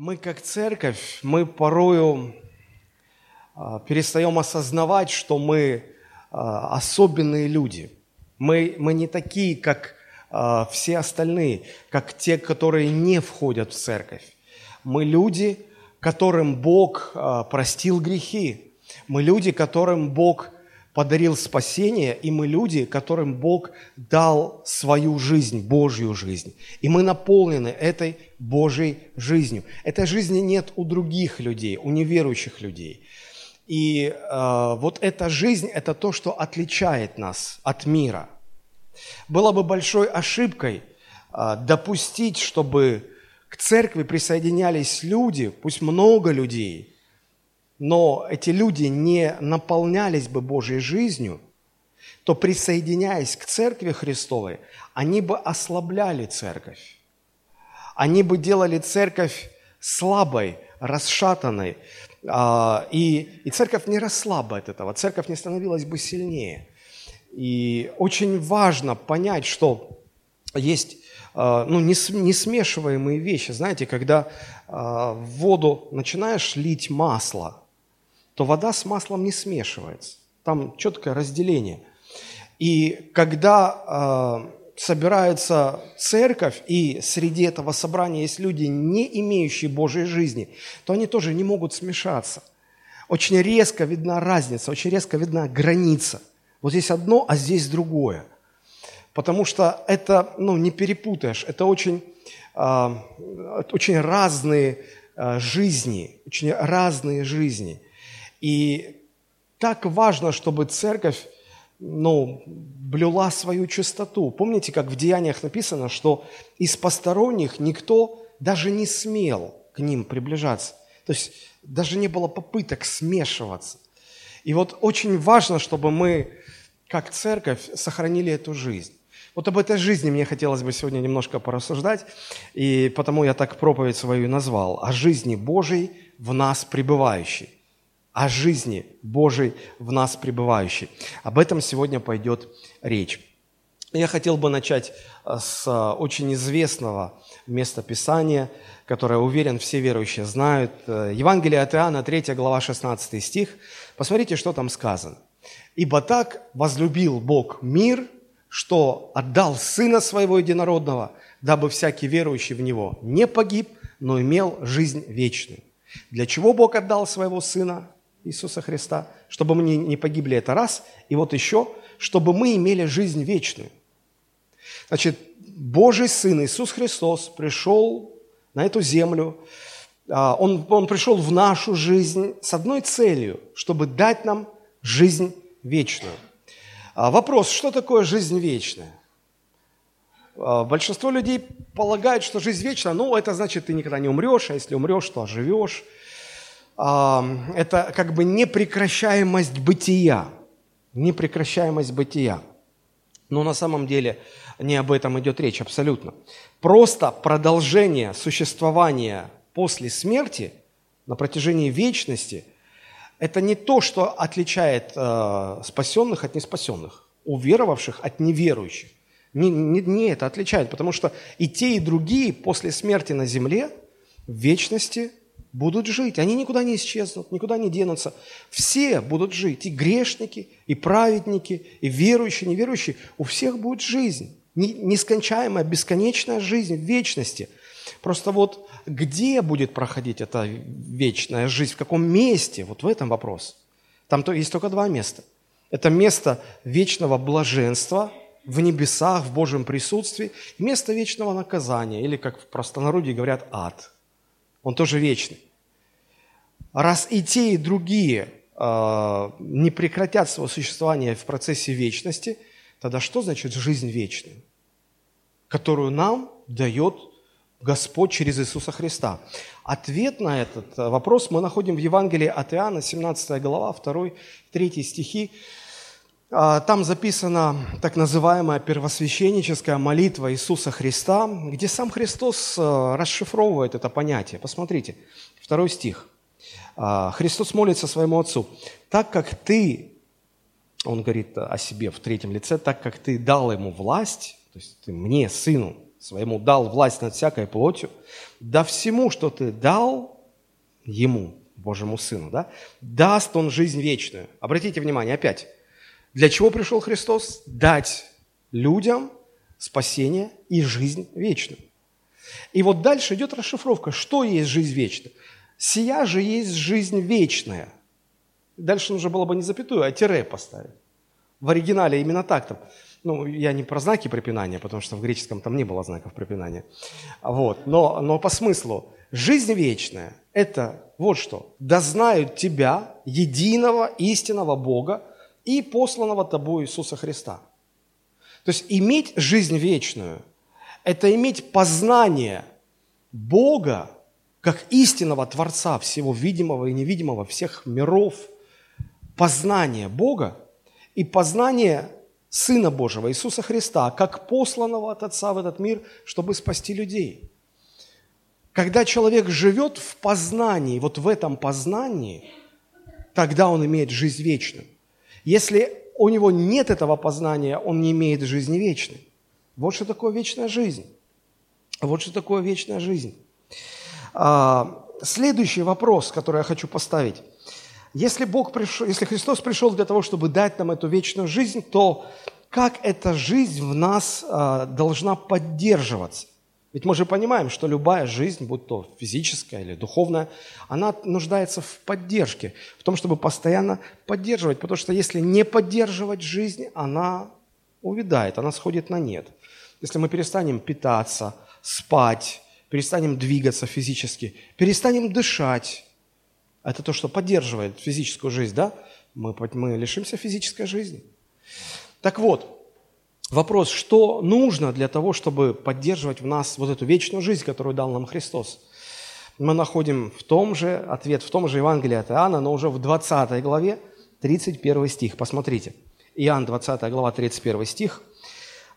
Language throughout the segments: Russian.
Мы как церковь, мы порою а, перестаем осознавать, что мы а, особенные люди. Мы, мы не такие, как а, все остальные, как те, которые не входят в церковь. Мы люди, которым Бог простил грехи. Мы люди, которым Бог подарил спасение, и мы люди, которым Бог дал свою жизнь, Божью жизнь. И мы наполнены этой Божьей жизнью. Этой жизни нет у других людей, у неверующих людей. И э, вот эта жизнь – это то, что отличает нас от мира. Было бы большой ошибкой э, допустить, чтобы к церкви присоединялись люди, пусть много людей – но эти люди не наполнялись бы Божьей жизнью, то присоединяясь к церкви Христовой, они бы ослабляли церковь. Они бы делали церковь слабой, расшатанной. А, и, и церковь не росла бы от этого, церковь не становилась бы сильнее. И очень важно понять, что есть а, ну, несмешиваемые вещи. Знаете, когда а, в воду начинаешь лить масло, то вода с маслом не смешивается. Там четкое разделение. И когда э, собирается церковь, и среди этого собрания есть люди, не имеющие Божьей жизни, то они тоже не могут смешаться. Очень резко видна разница, очень резко видна граница. Вот здесь одно, а здесь другое. Потому что это, ну, не перепутаешь, это очень, э, очень разные э, жизни, очень разные жизни – и так важно, чтобы церковь ну, блюла свою чистоту. Помните, как в Деяниях написано, что из посторонних никто даже не смел к ним приближаться. То есть даже не было попыток смешиваться. И вот очень важно, чтобы мы, как церковь, сохранили эту жизнь. Вот об этой жизни мне хотелось бы сегодня немножко порассуждать, и потому я так проповедь свою назвал, о жизни Божией в нас пребывающей о жизни Божией в нас пребывающей. Об этом сегодня пойдет речь. Я хотел бы начать э, с э, очень известного места Писания, которое, уверен, все верующие знают. Э, Евангелие от Иоанна, 3 глава, 16 стих. Посмотрите, что там сказано. «Ибо так возлюбил Бог мир, что отдал Сына Своего Единородного, дабы всякий верующий в Него не погиб, но имел жизнь вечную». Для чего Бог отдал Своего Сына? Иисуса Христа, чтобы мы не погибли, это раз. И вот еще, чтобы мы имели жизнь вечную. Значит, Божий Сын Иисус Христос пришел на эту землю, а, он, он пришел в нашу жизнь с одной целью, чтобы дать нам жизнь вечную. А, вопрос, что такое жизнь вечная? А, большинство людей полагают, что жизнь вечная, ну, это значит, ты никогда не умрешь, а если умрешь, то оживешь это как бы непрекращаемость бытия. Непрекращаемость бытия. Но на самом деле не об этом идет речь абсолютно. Просто продолжение существования после смерти на протяжении вечности – это не то, что отличает э, спасенных от неспасенных, уверовавших от неверующих. Не, не, не это отличает, потому что и те, и другие после смерти на земле в вечности будут жить. Они никуда не исчезнут, никуда не денутся. Все будут жить. И грешники, и праведники, и верующие, неверующие. У всех будет жизнь. Нескончаемая, бесконечная жизнь в вечности. Просто вот где будет проходить эта вечная жизнь, в каком месте, вот в этом вопрос. Там то есть только два места. Это место вечного блаженства в небесах, в Божьем присутствии, место вечного наказания, или, как в простонародье говорят, ад – он тоже вечный. Раз и те, и другие э, не прекратят своего существования в процессе вечности, тогда что значит жизнь вечная, которую нам дает Господь через Иисуса Христа? Ответ на этот вопрос мы находим в Евангелии от Иоанна, 17 глава, 2, 3 стихи. А, там записана так называемая первосвященническая молитва Иисуса Христа, где сам Христос э, расшифровывает это понятие. Посмотрите, второй стих. А, Христос молится своему Отцу, так как ты, он говорит о себе в третьем лице, так как ты дал ему власть, то есть ты мне, сыну, своему дал власть над всякой плотью, да всему, что ты дал ему, Божьему Сыну, да, даст он жизнь вечную. Обратите внимание, опять, для чего пришел Христос? Дать людям спасение и жизнь вечную. И вот дальше идет расшифровка, что есть жизнь вечная. Сия же есть жизнь вечная. Дальше нужно было бы не запятую, а тире поставить. В оригинале именно так там. Ну, я не про знаки препинания, потому что в греческом там не было знаков препинания. Вот. Но, но по смыслу, жизнь вечная – это вот что. Да знают тебя, единого истинного Бога и посланного тобой Иисуса Христа. То есть иметь жизнь вечную – это иметь познание Бога как истинного Творца всего видимого и невидимого, всех миров, познание Бога и познание Сына Божьего, Иисуса Христа, как посланного от Отца в этот мир, чтобы спасти людей. Когда человек живет в познании, вот в этом познании, тогда он имеет жизнь вечную. Если у него нет этого познания, он не имеет жизни вечной. Вот что такое вечная жизнь. Вот что такое вечная жизнь. А, следующий вопрос, который я хочу поставить. Если, Бог пришел, если Христос пришел для того, чтобы дать нам эту вечную жизнь, то как эта жизнь в нас а, должна поддерживаться? Ведь мы же понимаем, что любая жизнь, будь то физическая или духовная, она нуждается в поддержке, в том, чтобы постоянно поддерживать. Потому что если не поддерживать жизнь, она увядает, она сходит на нет. Если мы перестанем питаться, спать, перестанем двигаться физически, перестанем дышать, это то, что поддерживает физическую жизнь, да? Мы, мы лишимся физической жизни. Так вот, вопрос, что нужно для того, чтобы поддерживать в нас вот эту вечную жизнь, которую дал нам Христос? Мы находим в том же, ответ в том же Евангелии от Иоанна, но уже в 20 главе, 31 стих. Посмотрите. Иоанн, 20 глава, 31 стих.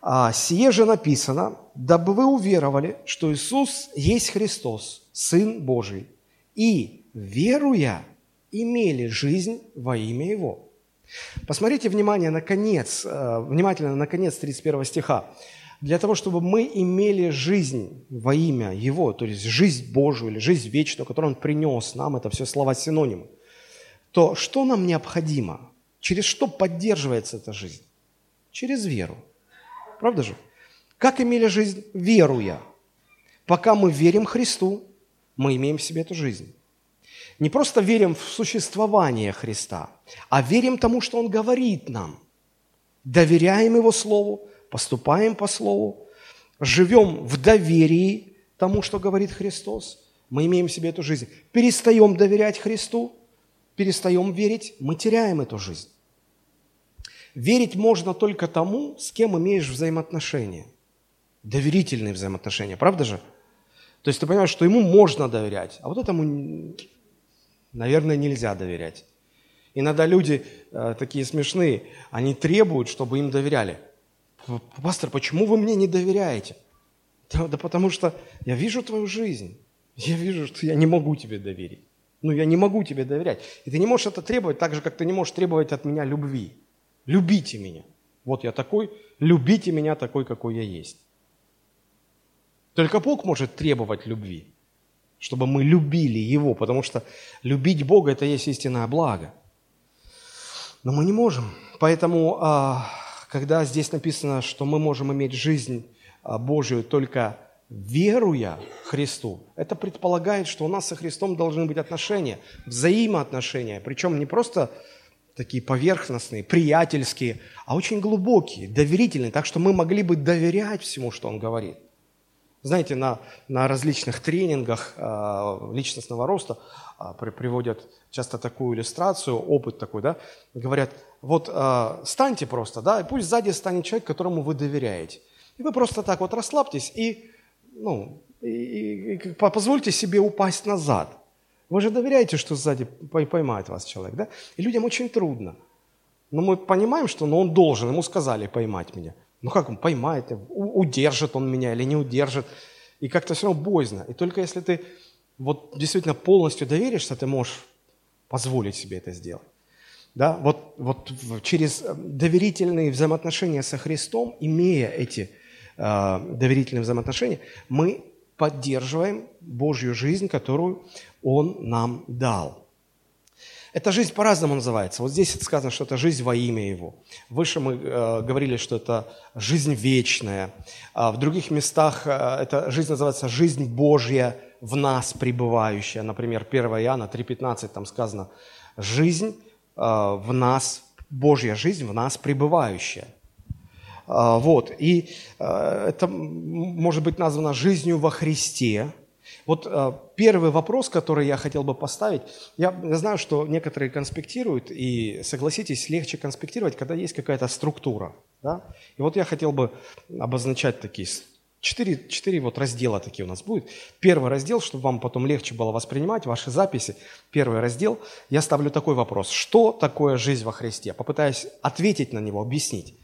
«А «Сие же написано, дабы вы уверовали, что Иисус есть Христос, Сын Божий, и веруя, имели жизнь во имя Его. Посмотрите внимание на конец, э, внимательно на конец 31 стиха. Для того, чтобы мы имели жизнь во имя Его, то есть жизнь Божию или жизнь вечную, которую Он принес нам, это все слова-синонимы, то что нам необходимо? Через что поддерживается эта жизнь? Через веру. Правда же? Как имели жизнь? Веруя. Пока мы верим Христу, мы имеем в себе эту жизнь не просто верим в существование Христа, а верим тому, что Он говорит нам. Доверяем Его Слову, поступаем по Слову, живем в доверии тому, что говорит Христос. Мы имеем в себе эту жизнь. Перестаем доверять Христу, перестаем верить, мы теряем эту жизнь. Верить можно только тому, с кем имеешь взаимоотношения. Доверительные взаимоотношения, правда же? То есть ты понимаешь, что ему можно доверять, а вот этому наверное, нельзя доверять. Иногда люди э, такие смешные, они требуют, чтобы им доверяли. Пастор, почему вы мне не доверяете? Да, да потому что я вижу твою жизнь. Я вижу, что я не могу тебе доверить. Ну, я не могу тебе доверять. И ты не можешь это требовать так же, как ты не можешь требовать от меня любви. Любите меня. Вот я такой, любите меня такой, какой я есть. Только Бог может требовать любви чтобы мы любили Его, потому что любить Бога – это есть истинное благо. Но мы не можем. Поэтому, а, когда здесь написано, что мы можем иметь жизнь а, Божию только веруя Христу, это предполагает, что у нас со Христом должны быть отношения, взаимоотношения, причем не просто такие поверхностные, приятельские, а очень глубокие, доверительные, так что мы могли бы доверять всему, что Он говорит – знаете, на, на различных тренингах э, личностного роста э, при, приводят часто такую иллюстрацию, опыт такой, да, говорят, вот э, станьте просто, да, и пусть сзади станет человек, которому вы доверяете. И вы просто так вот расслабьтесь и, ну, и, и позвольте себе упасть назад. Вы же доверяете, что сзади поймает вас человек, да? И людям очень трудно. Но мы понимаем, что ну, он должен, ему сказали поймать меня. Ну как он поймает, удержит он меня или не удержит. И как-то все равно боязно. И только если ты вот действительно полностью доверишься, ты можешь позволить себе это сделать. Да? Вот, вот через доверительные взаимоотношения со Христом, имея эти доверительные взаимоотношения, мы поддерживаем Божью жизнь, которую Он нам дал. Эта жизнь по-разному называется. Вот здесь сказано, что это жизнь во имя Его. Выше мы э, говорили, что это жизнь вечная. А в других местах э, эта жизнь называется жизнь Божья в нас пребывающая. Например, 1 Иоанна 3,15 там сказано «жизнь э, в нас, Божья жизнь в нас пребывающая». Э, вот, и э, это может быть названо жизнью во Христе, вот э, первый вопрос, который я хотел бы поставить, я знаю, что некоторые конспектируют, и согласитесь, легче конспектировать, когда есть какая-то структура. Да? И вот я хотел бы обозначать такие четыре, четыре вот раздела такие у нас будет. Первый раздел, чтобы вам потом легче было воспринимать ваши записи. Первый раздел, я ставлю такой вопрос. Что такое жизнь во Христе? Попытаюсь ответить на него, объяснить.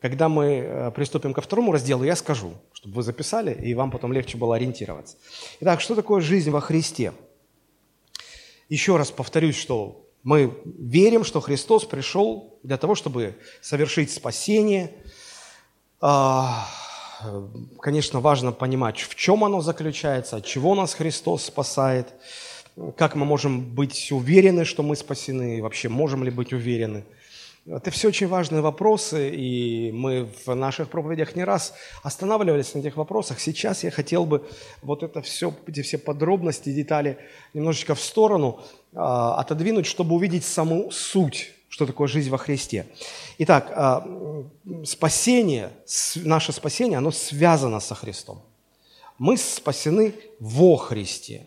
Когда мы э, приступим ко второму разделу, я скажу, чтобы вы записали, и вам потом легче было ориентироваться. Итак, что такое жизнь во Христе? Еще раз повторюсь, что мы верим, что Христос пришел для того, чтобы совершить спасение. А, конечно, важно понимать, в чем оно заключается, от чего нас Христос спасает, как мы можем быть уверены, что мы спасены, и вообще можем ли быть уверены – это все очень важные вопросы, и мы в наших проповедях не раз останавливались на этих вопросах. Сейчас я хотел бы вот это все, эти все подробности, детали немножечко в сторону а, отодвинуть, чтобы увидеть саму суть, что такое жизнь во Христе. Итак, а, спасение, наше спасение, оно связано со Христом. Мы спасены во Христе.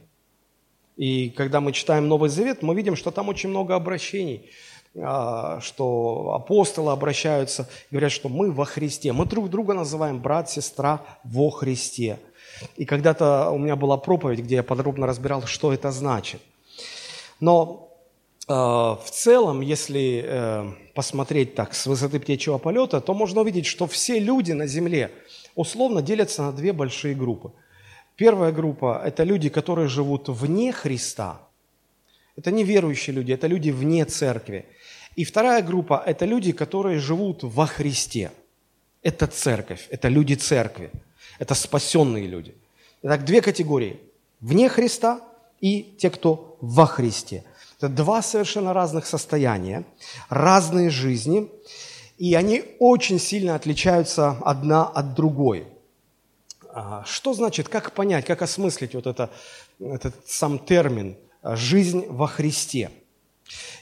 И когда мы читаем Новый Завет, мы видим, что там очень много обращений – что апостолы обращаются, говорят, что мы во Христе. Мы друг друга называем брат, сестра во Христе. И когда-то у меня была проповедь, где я подробно разбирал, что это значит. Но э, в целом, если э, посмотреть так с высоты птичьего полета, то можно увидеть, что все люди на Земле условно делятся на две большие группы. Первая группа – это люди, которые живут вне Христа. Это неверующие люди, это люди вне церкви. И вторая группа – это люди, которые живут во Христе. Это церковь, это люди церкви, это спасенные люди. Итак, две категории – вне Христа и те, кто во Христе. Это два совершенно разных состояния, разные жизни, и они очень сильно отличаются одна от другой. А, что значит, как понять, как осмыслить вот это, этот сам термин «жизнь во Христе»?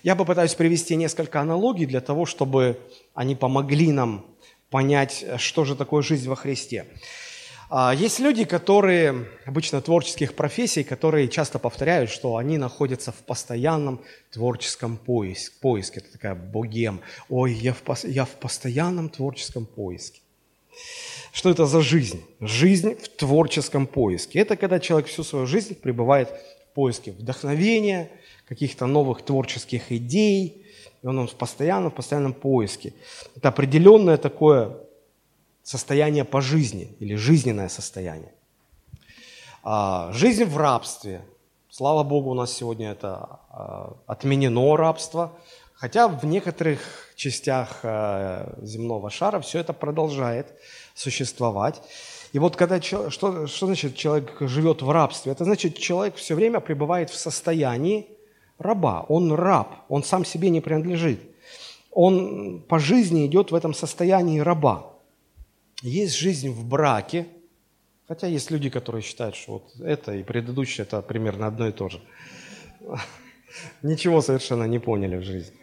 Я попытаюсь привести несколько аналогий для того, чтобы они помогли нам понять, что же такое жизнь во Христе. А, есть люди, которые, обычно творческих профессий, которые часто повторяют, что они находятся в постоянном творческом поиске. Это такая богем. Ой, я в, я в постоянном творческом поиске. Что это за жизнь? Жизнь в творческом поиске. Это когда человек всю свою жизнь пребывает в поиске вдохновения, каких-то новых творческих идей, и он постоянно, в постоянном поиске. Это определенное такое состояние по жизни или жизненное состояние. А, жизнь в рабстве. Слава Богу, у нас сегодня это а, отменено рабство, хотя в некоторых частях а, земного шара все это продолжает существовать. И вот когда что, что значит человек живет в рабстве? Это значит, человек все время пребывает в состоянии раба, он раб, он сам себе не принадлежит. Он по жизни идет в этом состоянии раба. Есть жизнь в браке, хотя есть люди, которые считают, что вот это и предыдущее это примерно одно и то же. Ничего совершенно не поняли в жизни.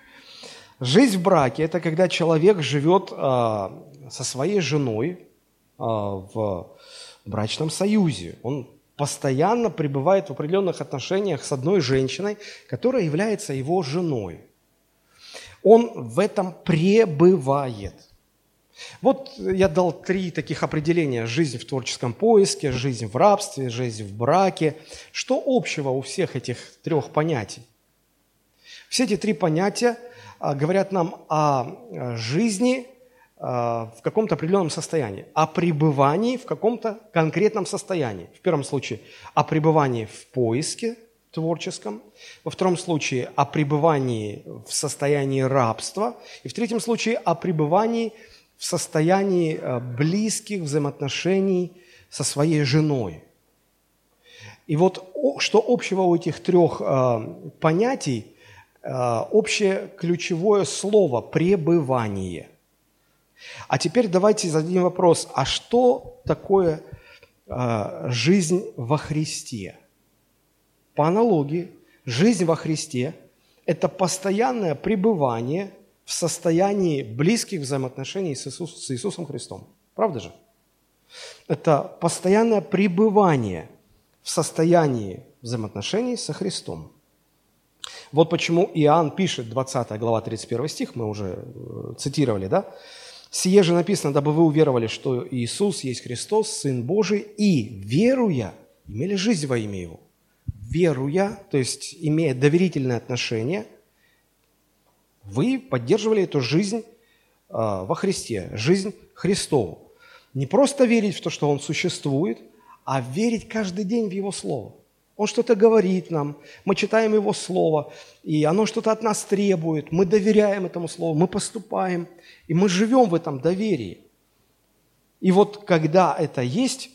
Жизнь в браке – это когда человек живет а, со своей женой а, в брачном союзе. Он постоянно пребывает в определенных отношениях с одной женщиной, которая является его женой. Он в этом пребывает. Вот я дал три таких определения. Жизнь в творческом поиске, жизнь в рабстве, жизнь в браке. Что общего у всех этих трех понятий? Все эти три понятия а, говорят нам о жизни а, в каком-то определенном состоянии, о пребывании в каком-то конкретном состоянии. В первом случае о пребывании в поиске творческом, во втором случае о пребывании в состоянии рабства, и в третьем случае о пребывании в состоянии э, близких взаимоотношений со своей женой. И вот что общего у этих трех э, понятий? Общее ключевое слово – пребывание. А теперь давайте зададим вопрос, а что такое жизнь во Христе? По аналогии, жизнь во Христе – это постоянное пребывание в состоянии близких взаимоотношений с, Иисус, с Иисусом Христом. Правда же? Это постоянное пребывание в состоянии взаимоотношений со Христом. Вот почему Иоанн пишет, 20 глава, 31 стих, мы уже э, цитировали, да? «Сие же написано, дабы вы уверовали, что Иисус есть Христос, Сын Божий, и, веруя, имели жизнь во имя Его» веруя, то есть имея доверительное отношение, вы поддерживали эту жизнь а, во Христе, жизнь Христову. Не просто верить в то, что Он существует, а верить каждый день в Его Слово. Он что-то говорит нам, мы читаем Его Слово, и оно что-то от нас требует, мы доверяем этому Слову, мы поступаем, и мы живем в этом доверии. И вот когда это есть,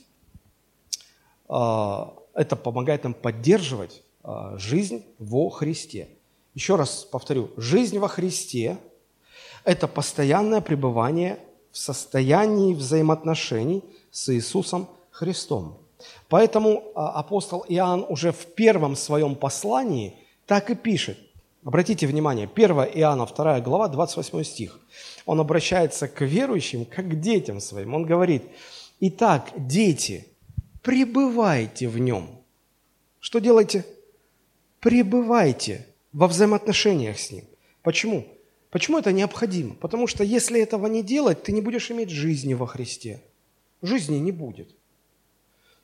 а, это помогает нам поддерживать а, жизнь во Христе. Еще раз повторю, жизнь во Христе – это постоянное пребывание в состоянии взаимоотношений с Иисусом Христом. Поэтому а, апостол Иоанн уже в первом своем послании так и пишет. Обратите внимание, 1 Иоанна 2 глава, 28 стих. Он обращается к верующим, как к детям своим. Он говорит, «Итак, дети, пребывайте в нем. Что делайте? Пребывайте во взаимоотношениях с ним. Почему? Почему это необходимо? Потому что если этого не делать, ты не будешь иметь жизни во Христе. Жизни не будет.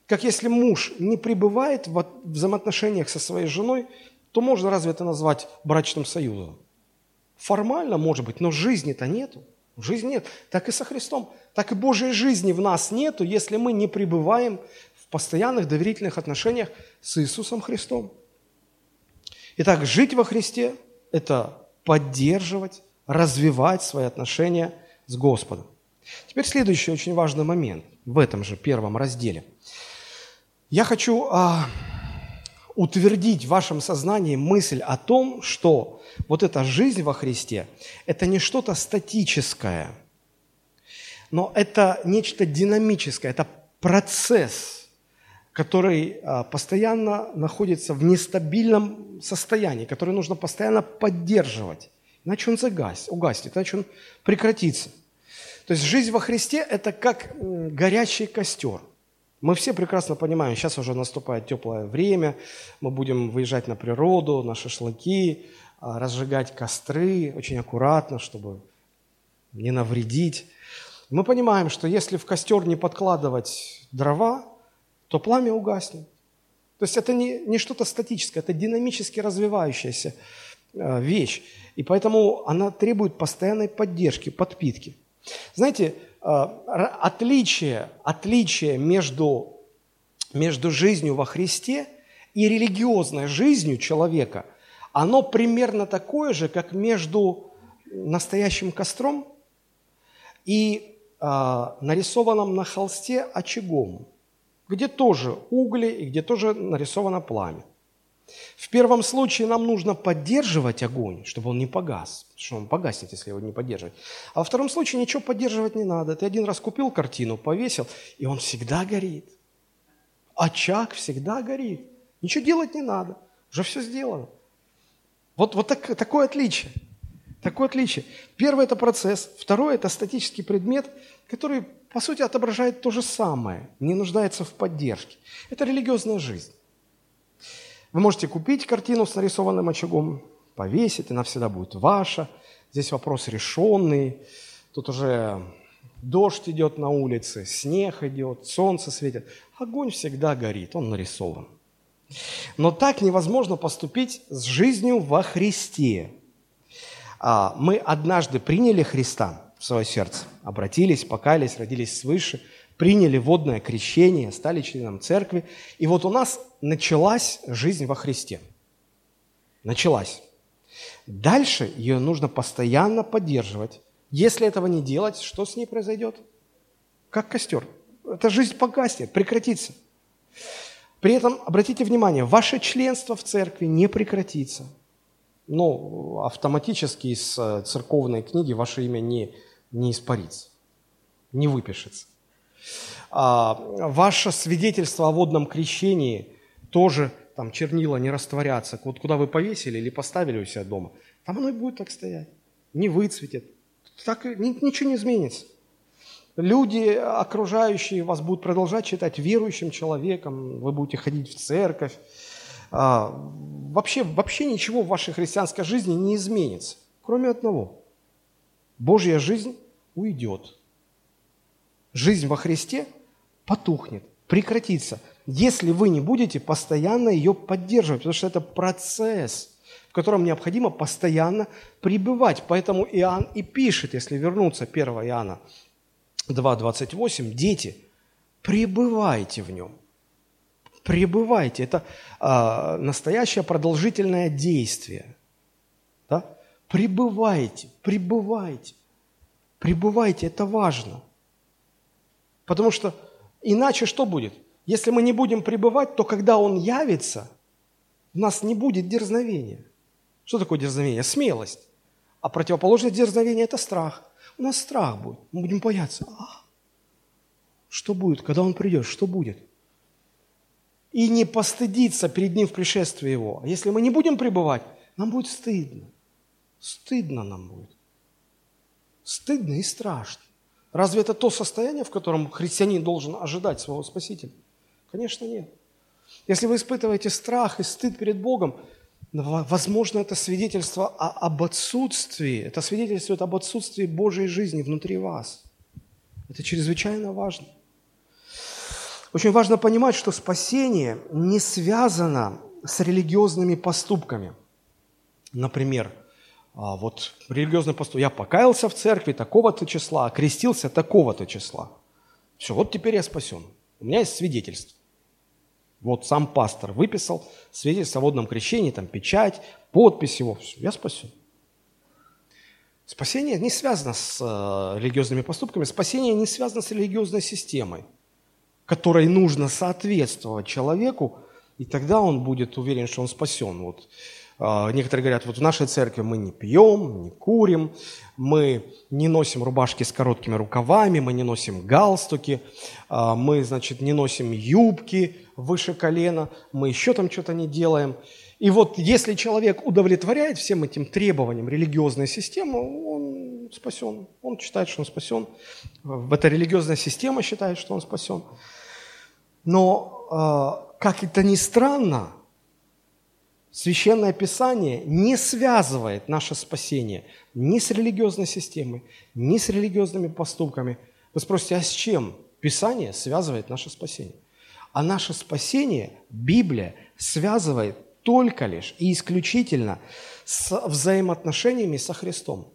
Как если муж не пребывает в взаимоотношениях со своей женой, то можно разве это назвать брачным союзом? Формально, может быть, но жизни-то нету. Жизни нет. Так и со Христом. Так и Божьей жизни в нас нету, если мы не пребываем постоянных доверительных отношениях с Иисусом Христом. Итак, жить во Христе – это поддерживать, развивать свои отношения с Господом. Теперь следующий очень важный момент в этом же первом разделе. Я хочу а, утвердить в вашем сознании мысль о том, что вот эта жизнь во Христе – это не что-то статическое, но это нечто динамическое, это процесс – который а, постоянно находится в нестабильном состоянии, который нужно постоянно поддерживать. Иначе он загас, угаснет, иначе он прекратится. То есть жизнь во Христе – это как горячий костер. Мы все прекрасно понимаем, сейчас уже наступает теплое время, мы будем выезжать на природу, на шашлыки, а, разжигать костры очень аккуратно, чтобы не навредить. Мы понимаем, что если в костер не подкладывать дрова, то пламя угаснет. То есть это не, не что-то статическое, это динамически развивающаяся э, вещь. И поэтому она требует постоянной поддержки, подпитки. Знаете, отличие, отличие между, между жизнью во Христе и религиозной жизнью человека, оно примерно такое же, как между настоящим костром и э, нарисованным на холсте очагом где тоже угли и где тоже нарисовано пламя. В первом случае нам нужно поддерживать огонь, чтобы он не погас, что он погаснет, если его не поддерживать. А во втором случае ничего поддерживать не надо. Ты один раз купил картину, повесил, и он всегда горит. Очаг всегда горит. Ничего делать не надо. Уже все сделано. Вот, вот так, такое отличие. Такое отличие. Первое – это процесс. Второе – это статический предмет, который по сути, отображает то же самое, не нуждается в поддержке. Это религиозная жизнь. Вы можете купить картину с нарисованным очагом, повесить, она всегда будет ваша. Здесь вопрос решенный. Тут уже дождь идет на улице, снег идет, солнце светит. Огонь всегда горит, он нарисован. Но так невозможно поступить с жизнью во Христе. А, мы однажды приняли Христа, в свое сердце, обратились, покаялись, родились свыше, приняли водное крещение, стали членом церкви. И вот у нас началась жизнь во Христе. Началась. Дальше ее нужно постоянно поддерживать, Если этого не делать, что с ней произойдет? Как костер. Эта жизнь погаснет, прекратится. При этом, обратите внимание, ваше членство в церкви не прекратится. Но автоматически из э, церковной книги ваше имя не, не испарится, не выпишется. А, ваше свидетельство о водном крещении тоже там чернила не растворятся. Вот куда вы повесили или поставили у себя дома, там оно и будет так стоять. Не выцветет. Так ничего не изменится. Люди, окружающие вас, будут продолжать считать верующим человеком, вы будете ходить в церковь. А, вообще, вообще ничего в вашей христианской жизни не изменится, кроме одного. Божья жизнь уйдет. Жизнь во Христе потухнет, прекратится, если вы не будете постоянно ее поддерживать, потому что это процесс, в котором необходимо постоянно пребывать. Поэтому Иоанн и пишет, если вернуться 1 Иоанна 2.28, дети, пребывайте в нем. Пребывайте. Это а, настоящее продолжительное действие. Да? Пребывайте, пребывайте. Пребывайте, это важно. Потому что иначе что будет? Если мы не будем пребывать, то когда Он явится, у нас не будет дерзновения. Что такое дерзновение? Смелость. А противоположность дерзновения – это страх – у нас страх будет. Мы будем бояться. А, что будет, когда он придет? Что будет? И не постыдиться перед ним в пришествии его. А если мы не будем пребывать, нам будет стыдно. Стыдно нам будет. Стыдно и страшно. Разве это то состояние, в котором христианин должен ожидать своего Спасителя? Конечно, нет. Если вы испытываете страх и стыд перед Богом, Возможно, это свидетельство об отсутствии, это свидетельствует об отсутствии Божьей жизни внутри вас. Это чрезвычайно важно. Очень важно понимать, что спасение не связано с религиозными поступками. Например, а, вот религиозный поступок. Я покаялся в церкви такого-то числа, окрестился такого-то числа. Все, вот теперь я спасен. У меня есть свидетельство. Вот сам пастор выписал свидетельство о водном крещении, там печать, подпись его. Я спасен. Спасение не связано с э, религиозными поступками, спасение не связано с религиозной системой, которой нужно соответствовать человеку, и тогда он будет уверен, что он спасен. Вот некоторые говорят, вот в нашей церкви мы не пьем, не курим, мы не носим рубашки с короткими рукавами, мы не носим галстуки, а, мы, значит, не носим юбки выше колена, мы еще там что-то не делаем. И вот если человек удовлетворяет всем этим требованиям религиозной системы, он спасен. Он считает, что он спасен. Эта религиозная система считает, что он спасен. Но, а, как это ни странно, Священное Писание не связывает наше спасение ни с религиозной системой, ни с религиозными поступками. Вы спросите, а с чем Писание связывает наше спасение? А наше спасение Библия связывает только лишь и исключительно с взаимоотношениями со Христом.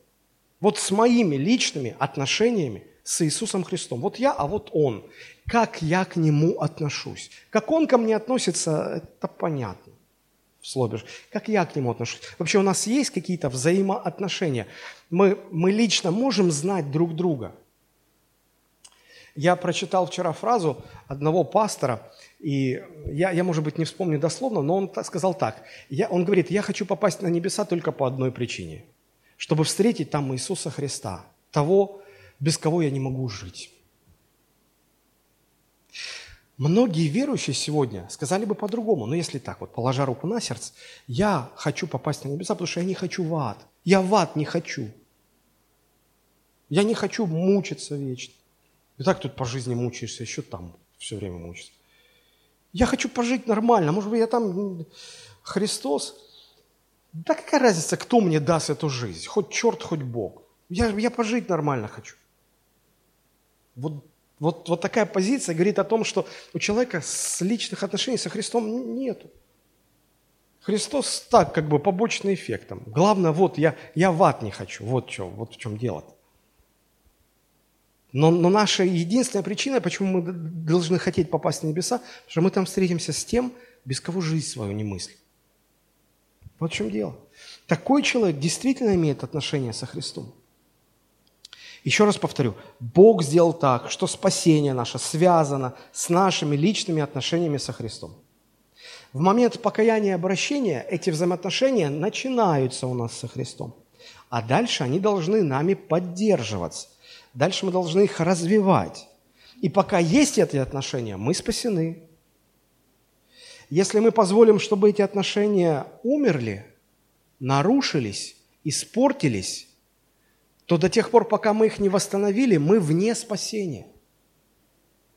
Вот с моими личными отношениями с Иисусом Христом. Вот я, а вот Он. Как я к Нему отношусь. Как Он ко мне относится, это понятно в как я к нему отношусь. Вообще у нас есть какие-то взаимоотношения. Мы, мы лично можем знать друг друга. Я прочитал вчера фразу одного пастора, и я, я может быть, не вспомню дословно, но он сказал так. Я, он говорит, я хочу попасть на небеса только по одной причине. Чтобы встретить там Иисуса Христа, того, без кого я не могу жить. Многие верующие сегодня сказали бы по-другому, но если так вот, положа руку на сердце, я хочу попасть на небеса, потому что я не хочу в ад. Я в ад не хочу. Я не хочу мучиться вечно. И так тут по жизни мучаешься, еще там все время мучишься. Я хочу пожить нормально. Может быть, я там Христос. Да какая разница, кто мне даст эту жизнь? Хоть черт, хоть Бог. Я, я пожить нормально хочу. Вот вот, вот такая позиция говорит о том, что у человека с личных отношений со Христом нет. Христос так, как бы побочный эффектом. Главное, вот я, я в ад не хочу. Вот, что, вот в чем дело. Но, но наша единственная причина, почему мы должны хотеть попасть на небеса, что мы там встретимся с тем, без кого жизнь свою не мыслим. Вот в чем дело. Такой человек действительно имеет отношение со Христом. Еще раз повторю, Бог сделал так, что спасение наше связано с нашими личными отношениями со Христом. В момент покаяния и обращения эти взаимоотношения начинаются у нас со Христом. А дальше они должны нами поддерживаться. Дальше мы должны их развивать. И пока есть эти отношения, мы спасены. Если мы позволим, чтобы эти отношения умерли, нарушились, испортились, то до тех пор, пока мы их не восстановили, мы вне спасения.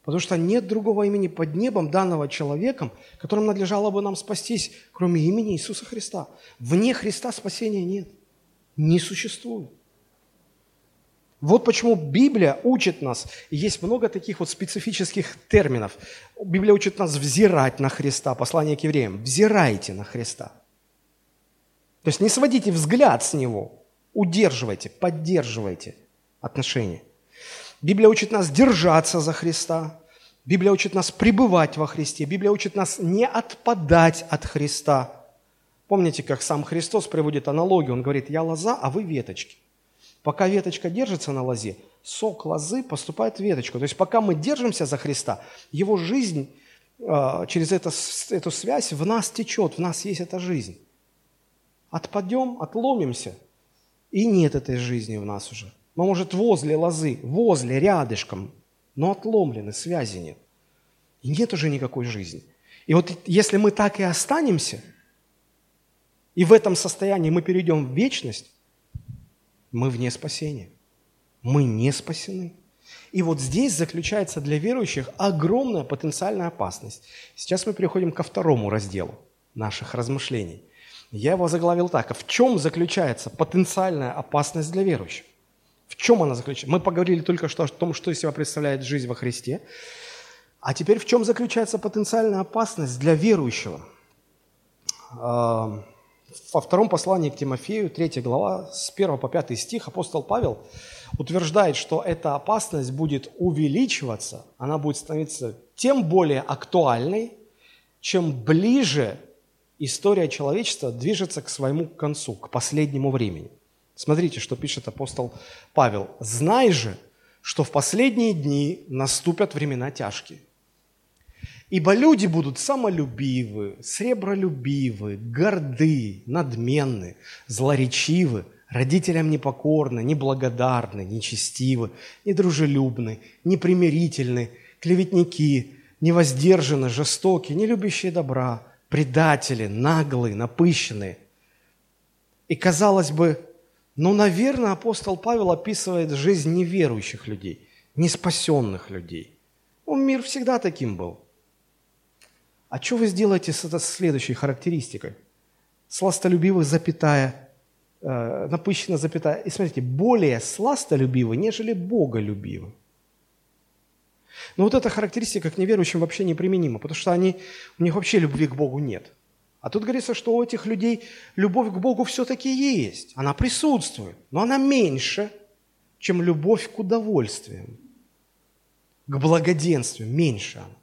Потому что нет другого имени под небом, данного человеком, которым надлежало бы нам спастись, кроме имени Иисуса Христа. Вне Христа спасения нет. Не существует. Вот почему Библия учит нас, и есть много таких вот специфических терминов. Библия учит нас взирать на Христа, послание к евреям. Взирайте на Христа. То есть не сводите взгляд с Него, удерживайте, поддерживайте отношения. Библия учит нас держаться за Христа. Библия учит нас пребывать во Христе. Библия учит нас не отпадать от Христа. Помните, как сам Христос приводит аналогию? Он говорит, я лоза, а вы веточки. Пока веточка держится на лозе, сок лозы поступает в веточку. То есть пока мы держимся за Христа, Его жизнь э, через это, эту связь в нас течет, в нас есть эта жизнь. Отпадем, отломимся, и нет этой жизни в нас уже. Мы, может, возле лозы, возле, рядышком, но отломлены, связи нет. И нет уже никакой жизни. И вот если мы так и останемся, и в этом состоянии мы перейдем в вечность, мы вне спасения. Мы не спасены. И вот здесь заключается для верующих огромная потенциальная опасность. Сейчас мы переходим ко второму разделу наших размышлений. Я его заглавил так. А в чем заключается потенциальная опасность для верующих? В чем она заключается? Мы поговорили только что о том, что из себя представляет жизнь во Христе. А теперь в чем заключается потенциальная опасность для верующего? во втором послании к Тимофею, 3 глава, с 1 по 5 стих, апостол Павел утверждает, что эта опасность будет увеличиваться, она будет становиться тем более актуальной, чем ближе история человечества движется к своему концу, к последнему времени. Смотрите, что пишет апостол Павел. «Знай же, что в последние дни наступят времена тяжкие. Ибо люди будут самолюбивы, сребролюбивы, горды, надменны, злоречивы, родителям непокорны, неблагодарны, нечестивы, недружелюбны, непримирительны, клеветники, невоздержаны, жестоки, не любящие добра, предатели, наглые, напыщенные. И казалось бы, ну, наверное, апостол Павел описывает жизнь неверующих людей, неспасенных людей. Ну, мир всегда таким был. А что вы сделаете с, этой следующей характеристикой? Сластолюбивый, запятая, э, напыщенно, запятая. И смотрите, более сластолюбивый, нежели боголюбивый. Но вот эта характеристика к неверующим вообще неприменима, потому что они, у них вообще любви к Богу нет. А тут говорится, что у этих людей любовь к Богу все-таки есть, она присутствует, но она меньше, чем любовь к удовольствиям, к благоденствию, меньше она.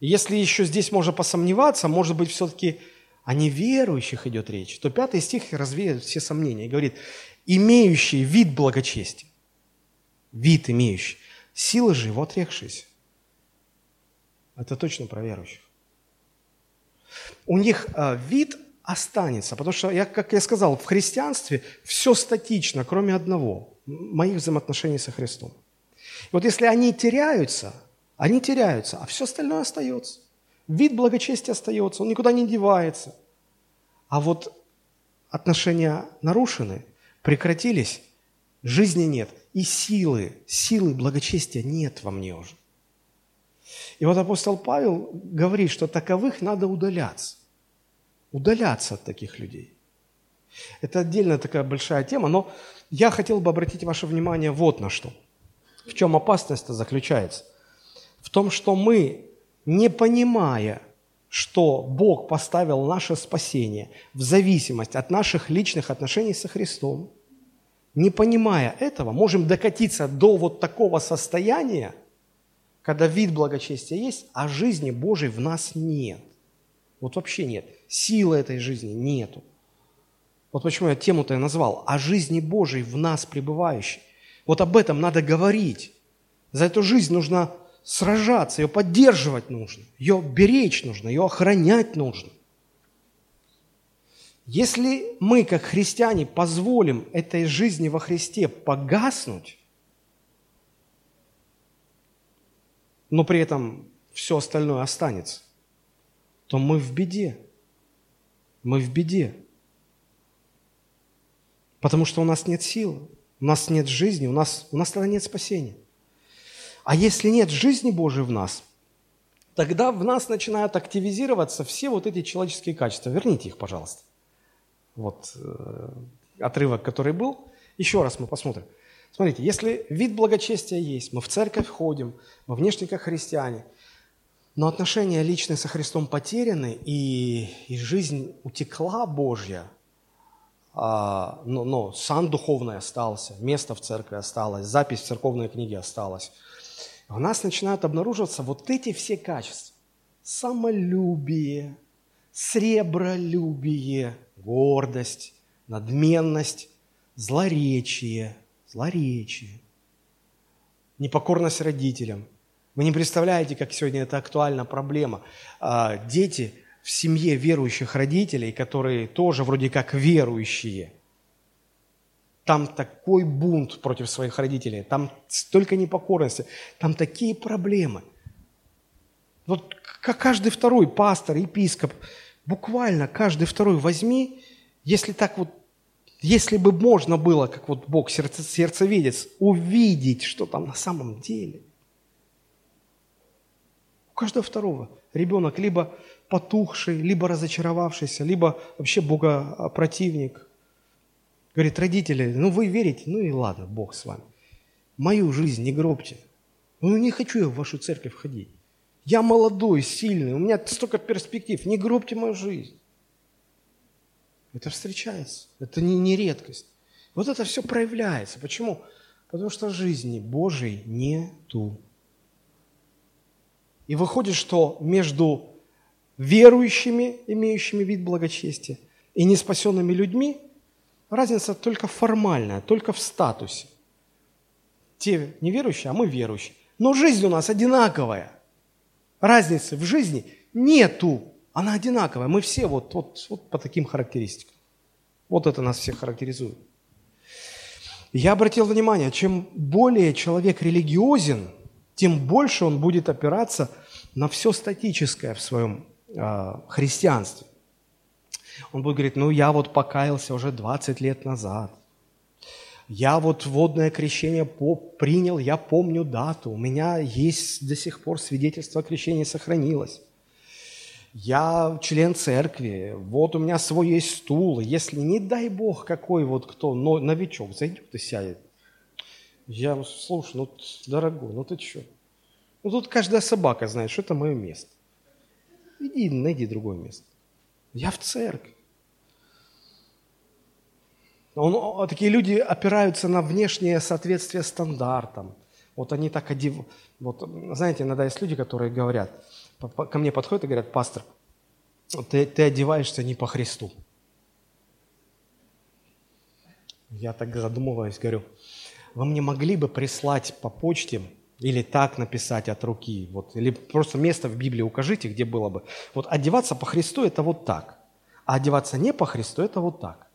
Если еще здесь можно посомневаться, может быть, все-таки о неверующих идет речь, то пятый стих развеет все сомнения и говорит, имеющий вид благочестия, вид имеющий, сила же его отрекшаяся. Это точно про верующих. У них э, вид останется, потому что, я, как я сказал, в христианстве все статично, кроме одного – моих взаимоотношений со Христом. И вот если они теряются – они теряются, а все остальное остается. Вид благочестия остается, он никуда не девается. А вот отношения нарушены, прекратились, жизни нет, и силы, силы благочестия нет во мне уже. И вот апостол Павел говорит, что таковых надо удаляться. Удаляться от таких людей. Это отдельная такая большая тема, но я хотел бы обратить ваше внимание вот на что. В чем опасность заключается – в том, что мы, не понимая, что Бог поставил наше спасение в зависимость от наших личных отношений со Христом, не понимая этого, можем докатиться до вот такого состояния, когда вид благочестия есть, а жизни Божьей в нас нет. Вот вообще нет. Силы этой жизни нету. Вот почему я тему-то и назвал «О жизни Божьей в нас пребывающей». Вот об этом надо говорить. За эту жизнь нужно сражаться, ее поддерживать нужно, ее беречь нужно, ее охранять нужно. Если мы, как христиане, позволим этой жизни во Христе погаснуть, но при этом все остальное останется, то мы в беде. Мы в беде. Потому что у нас нет сил, у нас нет жизни, у нас, у нас тогда нет спасения. А если нет жизни Божией в нас, тогда в нас начинают активизироваться все вот эти человеческие качества. Верните их, пожалуйста. Вот э, отрывок, который был. Еще раз мы посмотрим. Смотрите, если вид благочестия есть, мы в церковь ходим, мы внешне как христиане, но отношения личные со Христом потеряны, и, и жизнь утекла Божья, а, но, но сан духовный остался, место в церкви осталось, запись в церковной книге осталась. У нас начинают обнаруживаться вот эти все качества. Самолюбие, сребролюбие, гордость, надменность, злоречие, злоречие, непокорность родителям. Вы не представляете, как сегодня это актуальна проблема. А, дети – в семье верующих родителей, которые тоже вроде как верующие, там такой бунт против своих родителей, там столько непокорности, там такие проблемы. Вот как каждый второй пастор, епископ, буквально каждый второй возьми, если так вот, если бы можно было, как вот Бог сердце, сердцевидец, увидеть, что там на самом деле. У каждого второго ребенок либо потухший, либо разочаровавшийся, либо вообще богопротивник. Говорит, родители, ну вы верите, ну и ладно, Бог с вами. Мою жизнь не гробьте. Ну не хочу я в вашу церковь ходить. Я молодой, сильный, у меня столько перспектив, не гробьте мою жизнь. Это встречается, это не, не редкость. Вот это все проявляется. Почему? Потому что жизни Божьей нету. И выходит, что между верующими, имеющими вид благочестия, и неспасенными людьми, разница только формальная, только в статусе. Те неверующие, а мы верующие. Но жизнь у нас одинаковая. Разницы в жизни нету. Она одинаковая. Мы все вот, вот, вот по таким характеристикам. Вот это нас всех характеризует. Я обратил внимание, чем более человек религиозен, тем больше он будет опираться на все статическое в своем э, христианстве. Он будет говорить, ну я вот покаялся уже 20 лет назад. Я вот водное крещение принял, я помню дату. У меня есть до сих пор свидетельство о крещении сохранилось. Я член церкви, вот у меня свой есть стул. Если, не дай Бог, какой вот кто, но новичок зайдет и сядет. Я, слушай, ну, дорогой, ну ты что? Ну тут каждая собака знает, что это мое место. Иди, найди другое место. Я в церкви. Он, такие люди опираются на внешнее соответствие стандартам. Вот они так одев... Вот, знаете, иногда есть люди, которые говорят, ко мне подходят и говорят, пастор, ты, ты одеваешься не по Христу. Я так задумываюсь, говорю, вы мне могли бы прислать по почте или так написать от руки. Вот, или просто место в Библии укажите, где было бы. Вот одеваться по Христу – это вот так. А одеваться не по Христу – это вот так.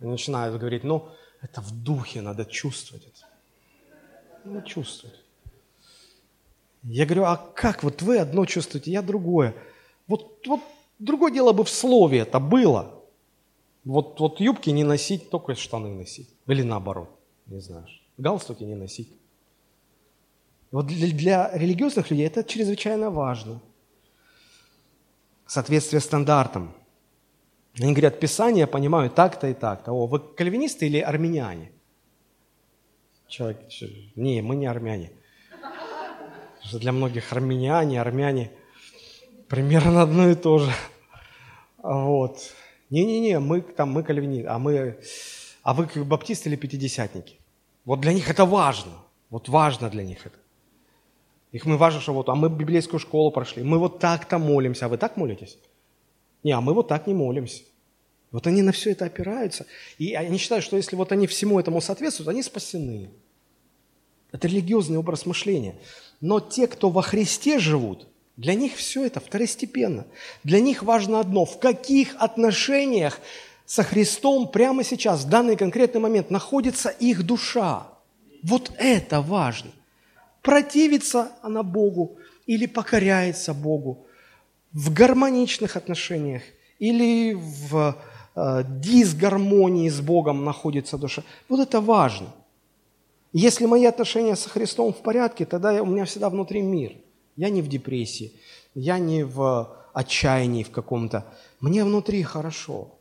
И начинают говорить, ну, это в духе, надо чувствовать это. Надо чувствовать. Я говорю, а как? Вот вы одно чувствуете, я другое. Вот, вот другое дело бы в слове это было. Вот, вот юбки не носить, только штаны носить. Или наоборот, не знаешь галстуки не носить. Вот для, для религиозных людей это чрезвычайно важно. Соответствие стандартам. Они говорят, Писание понимаю так-то и так-то. О, вы кальвинисты или армяне? Человек, не, мы не армяне. Для многих армяне, армяне примерно одно и то же. Вот. Не-не-не, мы там, мы кальвинисты, а мы, а вы баптисты или пятидесятники? Вот для них это важно. Вот важно для них это. Их мы важно, что вот, а мы библейскую школу прошли, мы вот так-то молимся, а вы так молитесь? Не, а мы вот так не молимся. Вот они на все это опираются. И они считают, что если вот они всему этому соответствуют, они спасены. Это религиозный образ мышления. Но те, кто во Христе живут, для них все это второстепенно. Для них важно одно, в каких отношениях со Христом прямо сейчас, в данный конкретный момент, находится их душа. Вот это важно. Противится она Богу или покоряется Богу в гармоничных отношениях или в дисгармонии с Богом находится душа. Вот это важно. Если мои отношения со Христом в порядке, тогда у меня всегда внутри мир. Я не в депрессии, я не в отчаянии в каком-то. Мне внутри хорошо.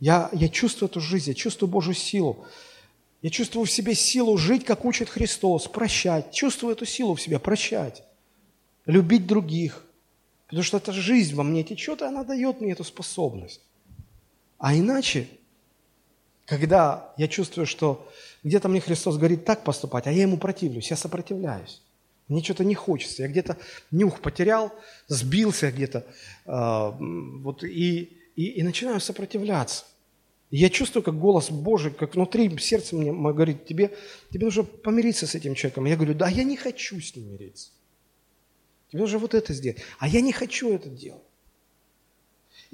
Я, я чувствую эту жизнь, я чувствую Божью силу. Я чувствую в себе силу жить, как учит Христос, прощать. Чувствую эту силу в себе, прощать. Любить других. Потому что эта жизнь во мне течет, и она дает мне эту способность. А иначе, когда я чувствую, что где-то мне Христос говорит так поступать, а я ему противлюсь, я сопротивляюсь. Мне что-то не хочется. Я где-то нюх потерял, сбился где-то, э, вот, и, и, и начинаю сопротивляться. И я чувствую, как голос Божий, как внутри сердце мне говорит, тебе, тебе нужно помириться с этим человеком. Я говорю, да, я не хочу с ним мириться. Тебе нужно вот это сделать. А я не хочу это делать.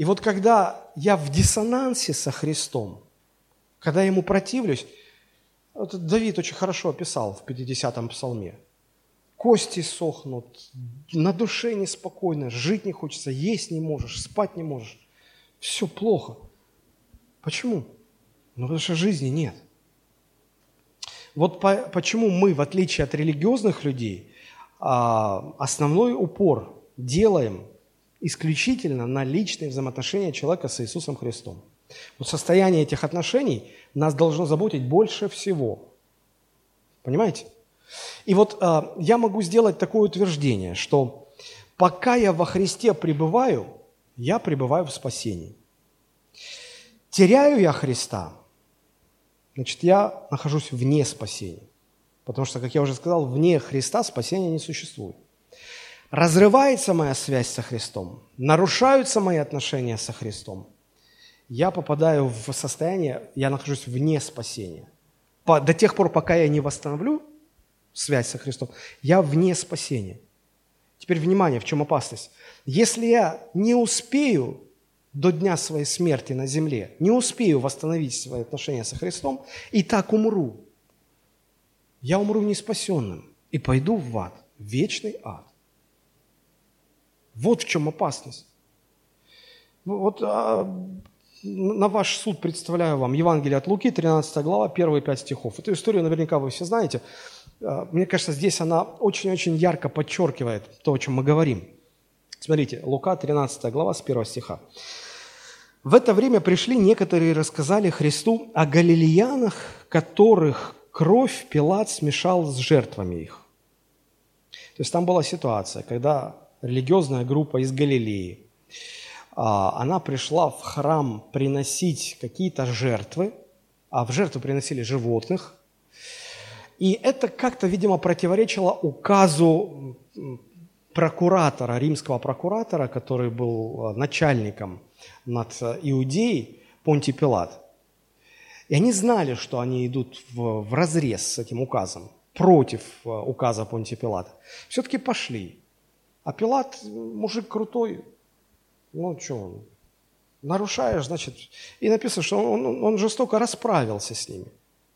И вот когда я в диссонансе со Христом, когда я ему противлюсь, вот Давид очень хорошо описал в 50-м псалме. Кости сохнут, на душе неспокойно, жить не хочется, есть не можешь, спать не можешь. Все плохо. Почему? Ну, потому что жизни нет. Вот по, почему мы, в отличие от религиозных людей, а, основной упор делаем исключительно на личные взаимоотношения человека с Иисусом Христом. Вот состояние этих отношений нас должно заботить больше всего. Понимаете? И вот э, я могу сделать такое утверждение, что пока я во Христе пребываю, я пребываю в спасении. Теряю я Христа, значит, я нахожусь вне спасения. Потому что, как я уже сказал, вне Христа спасения не существует. Разрывается моя связь со Христом, нарушаются мои отношения со Христом. Я попадаю в состояние, я нахожусь вне спасения. По, до тех пор, пока я не восстановлю связь со Христом, я вне спасения. Теперь внимание, в чем опасность. Если я не успею до дня своей смерти на земле, не успею восстановить свои отношения со Христом, и так умру, я умру неспасенным и пойду в ад, в вечный ад. Вот в чем опасность. Ну, вот а, на ваш суд представляю вам Евангелие от Луки, 13 глава, первые пять стихов. Эту историю наверняка вы все знаете. А, мне кажется, здесь она очень-очень ярко подчеркивает то, о чем мы говорим. Смотрите, Лука, 13 глава, с 1 стиха. В это время пришли некоторые и рассказали Христу о галилеянах, которых кровь Пилат смешал с жертвами их. То есть там была ситуация, когда религиозная группа из Галилеи, а, она пришла в храм приносить какие-то жертвы, а в жертву приносили животных. И это как-то, видимо, противоречило указу прокуратора, римского прокуратора, который был а, начальником над Иудеей, Понтий Пилат. И они знали, что они идут в, в разрез с этим указом, против э, указа Понтия Пилата. Все-таки пошли. А Пилат, мужик крутой, ну что он, нарушаешь, значит, и написано, что он, он жестоко расправился с ними.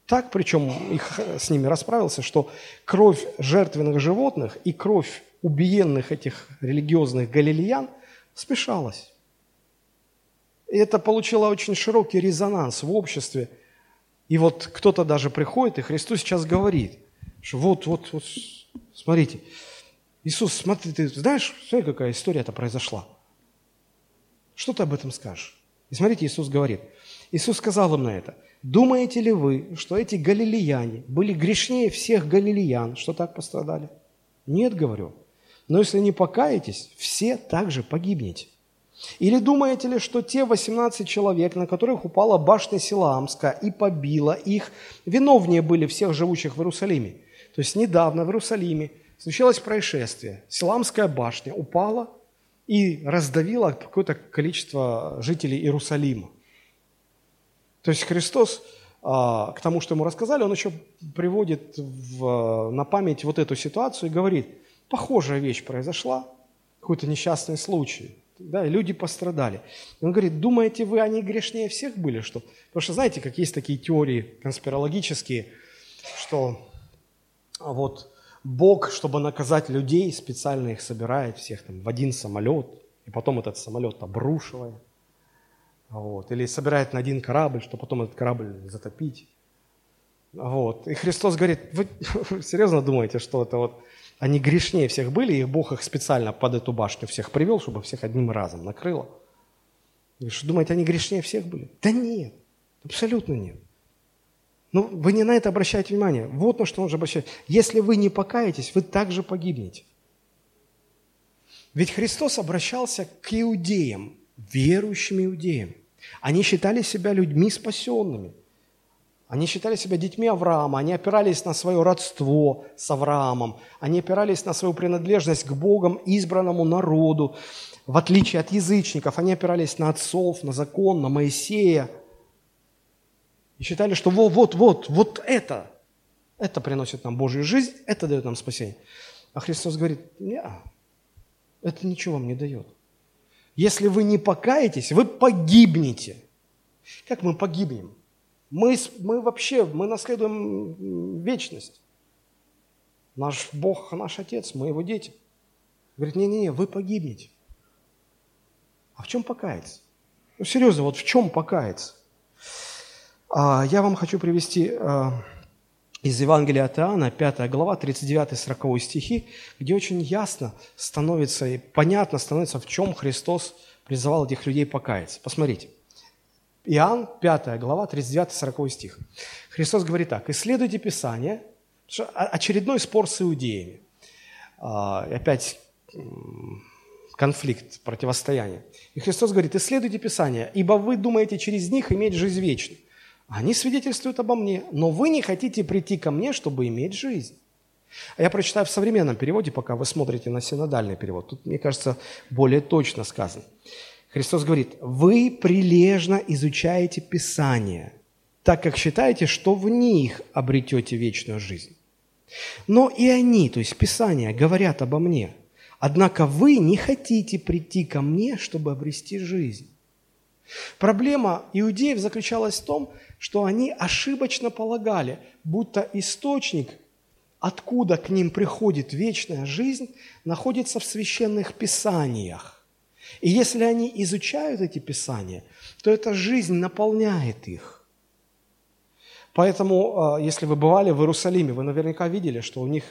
Так, причем их, с ними расправился, что кровь жертвенных животных и кровь убиенных этих религиозных галилеян смешалась. И это получило очень широкий резонанс в обществе – и вот кто-то даже приходит, и Христос сейчас говорит, что вот, вот, вот, смотрите, Иисус, смотри, ты знаешь, смотри, какая история-то произошла. Что ты об этом скажешь? И смотрите, Иисус говорит. Иисус сказал им на это, думаете ли вы, что эти галилеяне были грешнее всех галилеян, что так пострадали? Нет, говорю. Но если не покаетесь, все также погибнете. Или думаете ли, что те 18 человек, на которых упала башня Силаамская и побила их, виновнее были всех живущих в Иерусалиме? То есть недавно в Иерусалиме случилось происшествие. Силамская башня упала и раздавила какое-то количество жителей Иерусалима. То есть Христос а, к тому, что ему рассказали, он еще приводит в, на память вот эту ситуацию и говорит, похожая вещь произошла, какой-то несчастный случай, да, и люди пострадали. И он говорит, думаете вы, они грешнее всех были? Что? Потому что знаете, как есть такие теории конспирологические, что вот Бог, чтобы наказать людей, специально их собирает всех там в один самолет, и потом этот самолет обрушивает. Вот. Или собирает на один корабль, чтобы потом этот корабль затопить. Вот. И Христос говорит, вы серьезно думаете, что это вот они грешнее всех были, и Бог их специально под эту башню всех привел, чтобы всех одним разом накрыло? Вы что, думаете, они грешнее всех были? Да нет, абсолютно нет. Ну, вы не на это обращаете внимание. Вот на что он же обращает. Если вы не покаетесь, вы также погибнете. Ведь Христос обращался к иудеям, верующим иудеям. Они считали себя людьми спасенными. Они считали себя детьми Авраама, они опирались на свое родство с Авраамом, они опирались на свою принадлежность к Богом, избранному народу. В отличие от язычников, они опирались на отцов, на закон, на Моисея – и считали, что вот, вот, вот, это, это приносит нам Божью жизнь, это дает нам спасение. А Христос говорит, нет, это ничего вам не дает. Если вы не покаетесь, вы погибнете. Как мы погибнем? Мы, мы вообще, мы наследуем вечность. Наш Бог, наш Отец, мы Его дети. Говорит, не-не-не, вы погибнете. А в чем покаяться? Ну, серьезно, вот в чем покаяться? А, я вам хочу привести а, из Евангелия от Иоанна, 5 глава, 39-40 стихи, где очень ясно становится и понятно становится, в чем Христос призывал этих людей покаяться. Посмотрите. Иоанн, 5 глава, 39-40 стих. Христос говорит так. «Исследуйте Писание». Очередной спор с иудеями. А, опять конфликт, противостояние. И Христос говорит, исследуйте Писание, ибо вы думаете через них иметь жизнь вечную. Они свидетельствуют обо мне, но вы не хотите прийти ко мне, чтобы иметь жизнь. А я прочитаю в современном переводе, пока вы смотрите на синодальный перевод. Тут, мне кажется, более точно сказано. Христос говорит, вы прилежно изучаете Писание, так как считаете, что в них обретете вечную жизнь. Но и они, то есть Писание, говорят обо мне. Однако вы не хотите прийти ко мне, чтобы обрести жизнь. Проблема иудеев заключалась в том, что они ошибочно полагали, будто источник, откуда к ним приходит вечная жизнь, находится в священных писаниях. И если они изучают эти писания, то эта жизнь наполняет их. Поэтому, а, если вы бывали в Иерусалиме, вы наверняка видели, что у них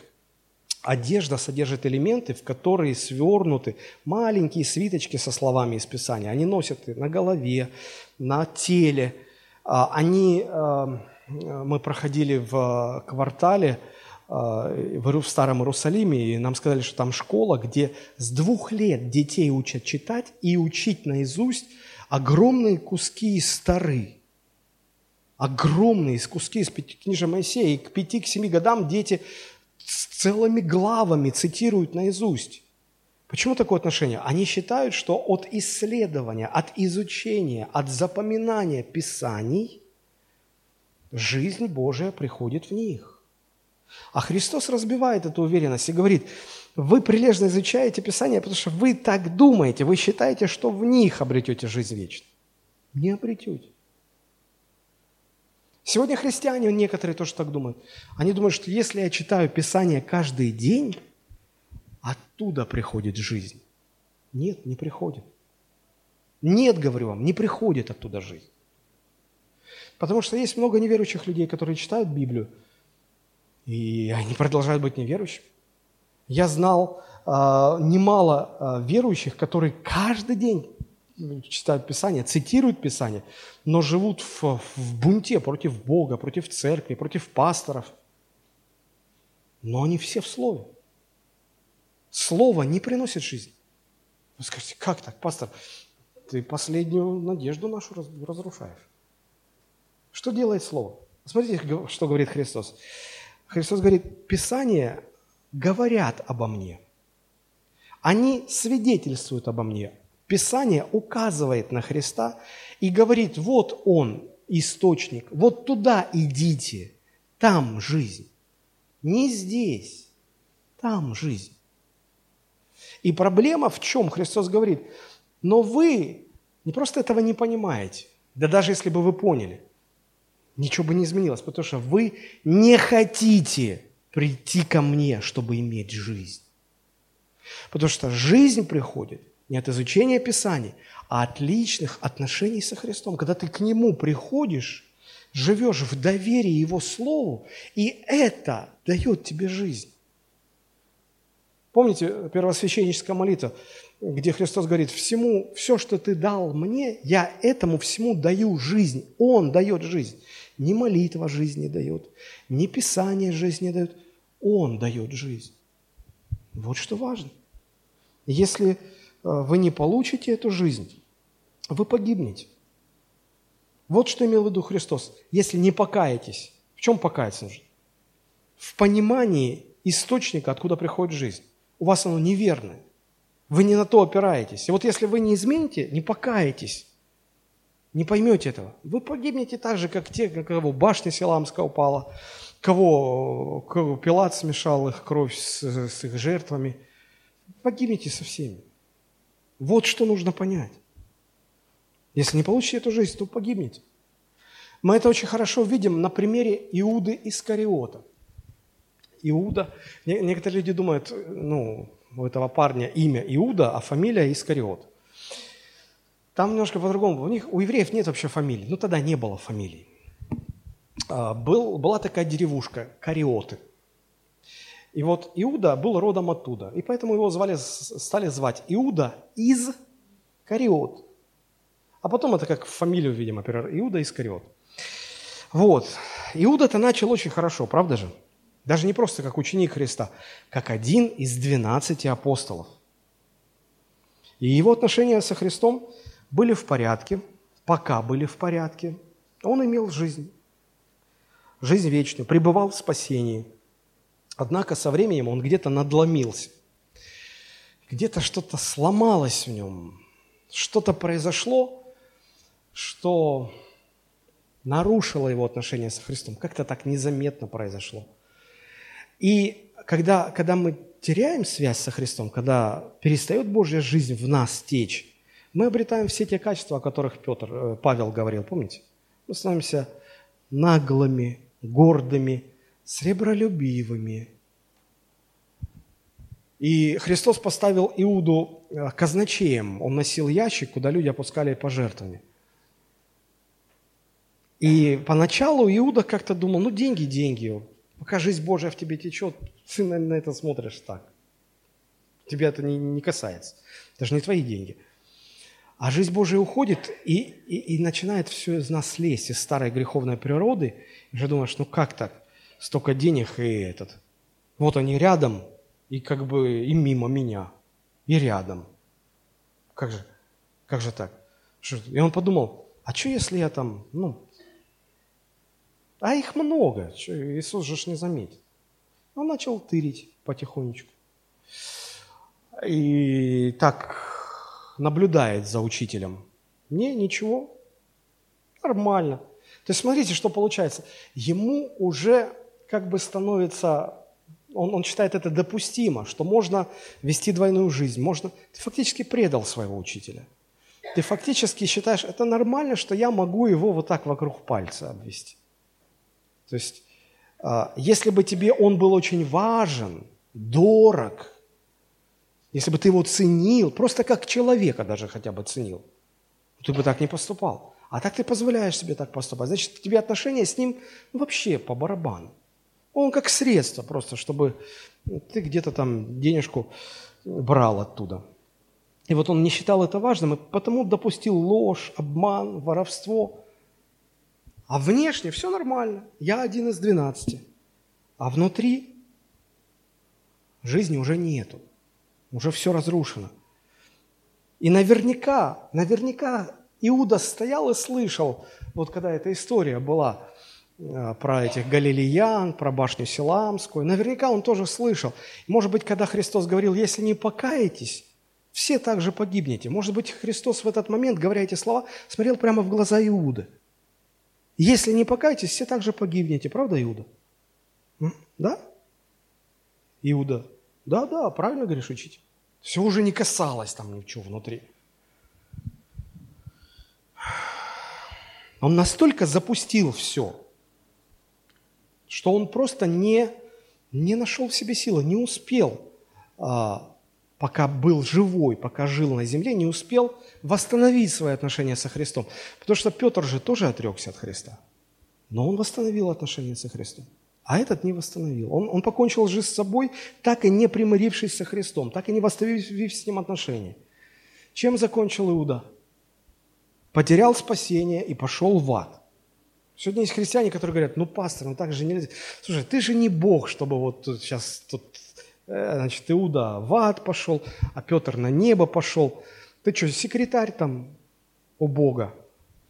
одежда содержит элементы, в которые свернуты маленькие свиточки со словами из Писания. Они носят на голове, на теле – они, а, мы проходили в квартале а, в Старом Иерусалиме, и нам сказали, что там школа, где с двух лет детей учат читать и учить наизусть огромные куски из Стары. Огромные куски из книжа Моисея. И к пяти, к семи годам дети с целыми главами цитируют наизусть. Почему такое отношение? Они считают, что от исследования, от изучения, от запоминания Писаний жизнь Божия приходит в них. А Христос разбивает эту уверенность и говорит, вы прилежно изучаете Писание, потому что вы так думаете, вы считаете, что в них обретете жизнь вечную. Не обретете. Сегодня христиане, некоторые тоже так думают. Они думают, что если я читаю Писание каждый день, оттуда приходит жизнь. Нет, не приходит. Нет, говорю вам, не приходит оттуда жизнь. Потому что есть много неверующих людей, которые читают Библию, и они продолжают быть неверующими. Я знал э, немало э, верующих, которые каждый день читают Писание, цитируют Писание, но живут в, в бунте против Бога, против церкви, против пасторов. Но они все в Слове. Слово не приносит жизнь. Вы скажете, как так, пастор? Ты последнюю надежду нашу разрушаешь. Что делает Слово? Смотрите, что говорит Христос. Христос говорит, Писание говорят обо мне. Они свидетельствуют обо мне. Писание указывает на Христа и говорит, вот Он, источник. Вот туда идите, там жизнь. Не здесь, там жизнь. И проблема в чем? Христос говорит, но вы не просто этого не понимаете, да даже если бы вы поняли, ничего бы не изменилось, потому что вы не хотите прийти ко мне, чтобы иметь жизнь. Потому что жизнь приходит не от изучения Писаний, а от личных отношений со Христом. Когда ты к Нему приходишь, живешь в доверии Его Слову, и это дает тебе жизнь. Помните первосвященническая молитва, где Христос говорит, всему, все, что ты дал мне, я этому всему даю жизнь. Он дает жизнь. Не молитва жизни дает, не Писание жизни дает. Он дает жизнь. Вот что важно. Если э, вы не получите эту жизнь, вы погибнете. Вот что имел в виду Христос. Если не покаетесь, в чем покаяться нужно? В понимании источника, откуда приходит жизнь. У вас оно неверное. Вы не на то опираетесь. И вот если вы не измените, не покаетесь, не поймете этого, вы погибнете так же, как те, кого башня Селамская упала, кого, кого Пилат смешал их кровь с, с их жертвами. Погибнете со всеми. Вот что нужно понять. Если не получите эту жизнь, то погибнете. Мы это очень хорошо видим на примере Иуды Искариота. Иуда, некоторые люди думают, ну, у этого парня имя Иуда, а фамилия Искариот. Там немножко по-другому. У них, у евреев нет вообще фамилии. Ну, тогда не было фамилий. А, был, была такая деревушка, Кариоты. И вот Иуда был родом оттуда. И поэтому его звали, стали звать Иуда из Кариот. А потом это как фамилию, видимо, Иуда Искариот. Вот. Иуда-то начал очень хорошо, правда же? Даже не просто как ученик Христа, как один из двенадцати апостолов. И его отношения со Христом были в порядке, пока были в порядке. Он имел жизнь, жизнь вечную, пребывал в спасении. Однако со временем он где-то надломился. Где-то что-то сломалось в нем, что-то произошло, что нарушило его отношения со Христом. Как-то так незаметно произошло. И когда, когда мы теряем связь со Христом, когда перестает Божья жизнь в нас течь, мы обретаем все те качества, о которых Петр, э, Павел говорил, помните? Мы становимся наглыми, гордыми, сребролюбивыми. И Христос поставил Иуду э, казначеем. Он носил ящик, куда люди опускали пожертвования. И поначалу Иуда как-то думал, ну деньги, деньги. Пока жизнь Божья в тебе течет, ты на это смотришь так. Тебя это не, не касается. Это же не твои деньги. А жизнь Божия уходит и, и, и начинает все из нас лезть, из старой греховной природы. И же думаешь, ну как так? Столько денег и этот. Вот они рядом, и как бы и мимо меня, и рядом. Как же, как же так? И он подумал, а что если я там, ну, а их много, что Иисус же ж не заметит. Он начал тырить потихонечку. И так наблюдает за учителем. Не, ничего, нормально. То есть смотрите, что получается. Ему уже как бы становится, он, он считает это допустимо, что можно вести двойную жизнь, можно, ты фактически предал своего учителя. Ты фактически считаешь, это нормально, что я могу его вот так вокруг пальца обвести. То есть, а, если бы тебе он был очень важен, дорог, если бы ты его ценил, просто как человека даже хотя бы ценил, ты бы так не поступал. А так ты позволяешь себе так поступать. Значит, тебе отношения с ним вообще по барабану. Он как средство просто, чтобы ты где-то там денежку брал оттуда. И вот он не считал это важным, и потому допустил ложь, обман, воровство. А внешне все нормально. Я один из двенадцати. А внутри жизни уже нету. Уже все разрушено. И наверняка, наверняка Иуда стоял и слышал, вот когда эта история была э, про этих галилеян, про башню Силамскую, наверняка он тоже слышал. Может быть, когда Христос говорил, если не покаетесь, все также погибнете. Может быть, Христос в этот момент, говоря эти слова, смотрел прямо в глаза Иуды – Если не покаетесь, все также погибнете. Правда, Иуда? Да? Иуда. Да, да, правильно говоришь, учитель. Все уже не касалось там ничего внутри. Он настолько запустил все, что он просто не, не нашел в себе силы, не успел, а, пока был живой, пока жил на земле, не успел восстановить свои отношения со Христом. Потому что Петр же тоже отрекся от Христа. Но он восстановил отношения со Христом. А этот не восстановил. Он, он покончил жизнь с собой, так и не примирившись со Христом, так и не восстановив с ним отношения. Чем закончил Иуда? Потерял спасение и пошел в ад. Сегодня есть христиане, которые говорят, ну, пастор, ну так же нельзя. Слушай, ты же не Бог, чтобы вот сейчас тут, значит, Иуда в ад пошел, а Петр на небо пошел. Ты что, секретарь там у Бога?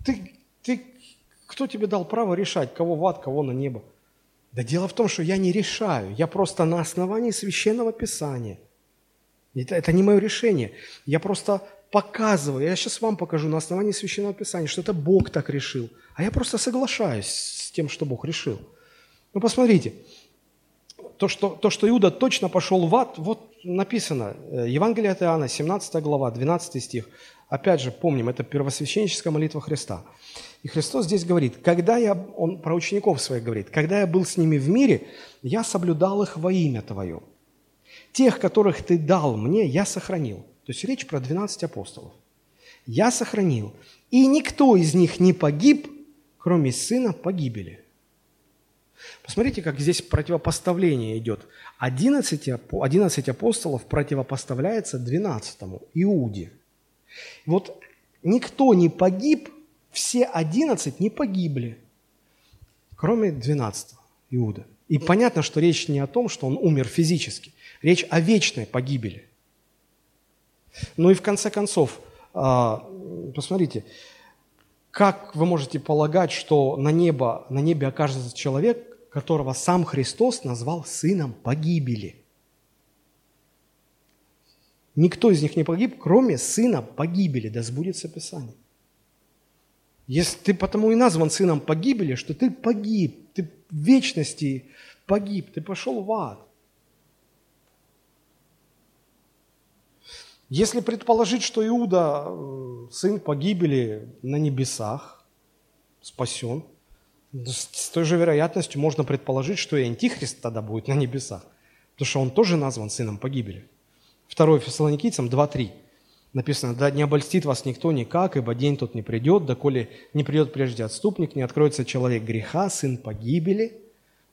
Ты, ты, кто тебе дал право решать, кого в ад, кого на небо? Да дело в том, что я не решаю, я просто на основании священного писания. Это, это не мое решение. Я просто показываю, я сейчас вам покажу на основании священного писания, что это Бог так решил. А я просто соглашаюсь с тем, что Бог решил. Ну, посмотрите, то, что, то, что Иуда точно пошел в ад, вот написано, э, Евангелие от Иоанна, 17 глава, 12 стих. Опять же, помним, это первосвященническая молитва Христа. И Христос здесь говорит, когда я, он про учеников своих говорит, когда я был с ними в мире, я соблюдал их во имя Твое. Тех, которых Ты дал мне, я сохранил. То есть речь про 12 апостолов. Я сохранил. И никто из них не погиб, кроме сына погибели. Посмотрите, как здесь противопоставление идет. 11, 11 апостолов противопоставляется 12 Иуде. Вот никто не погиб, все одиннадцать не погибли, кроме двенадцатого Иуда. И понятно, что речь не о том, что он умер физически. Речь о вечной погибели. Ну и в конце концов, а, посмотрите, как вы можете полагать, что на, небо, на небе окажется человек, которого сам Христос назвал сыном погибели? Никто из них не погиб, кроме сына погибели, да сбудется Писание. Если ты потому и назван сыном погибели, что ты погиб, ты в вечности погиб, ты пошел в ад. Если предположить, что Иуда, э, сын погибели на небесах, спасен, с той же вероятностью можно предположить, что и Антихрист тогда будет на небесах, потому что он тоже назван сыном погибели. 2 Фессалоникийцам 2.3 написано, да не обольстит вас никто никак, ибо день тот не придет, доколе не придет прежде отступник, не откроется человек греха, сын погибели.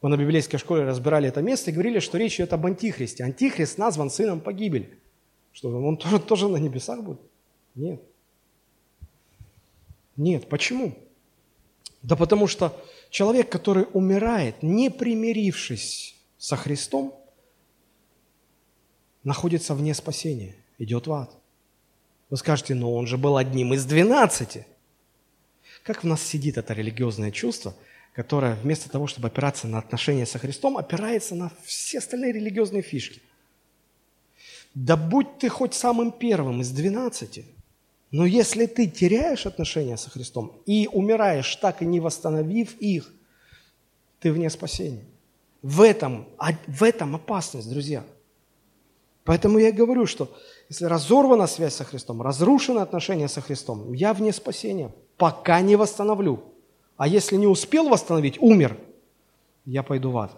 Мы на библейской школе разбирали это место и говорили, что речь идет об антихристе. Антихрист назван сыном погибели. Что, он тоже, тоже на небесах будет? Нет. Нет. Почему? Да потому что человек, который умирает, не примирившись со Христом, находится вне спасения, идет в ад. Вы скажете, но он же был одним из двенадцати. Как в нас сидит это религиозное чувство, которое вместо того, чтобы опираться на отношения со Христом, опирается на все остальные религиозные фишки. Да будь ты хоть самым первым из двенадцати, но если ты теряешь отношения со Христом и умираешь, так и не восстановив их, ты вне спасения. В этом, в этом опасность, друзья – Поэтому я говорю, что если разорвана связь со Христом, разрушено отношения со Христом, я вне спасения, пока не восстановлю. А если не успел восстановить, умер, я пойду в ад.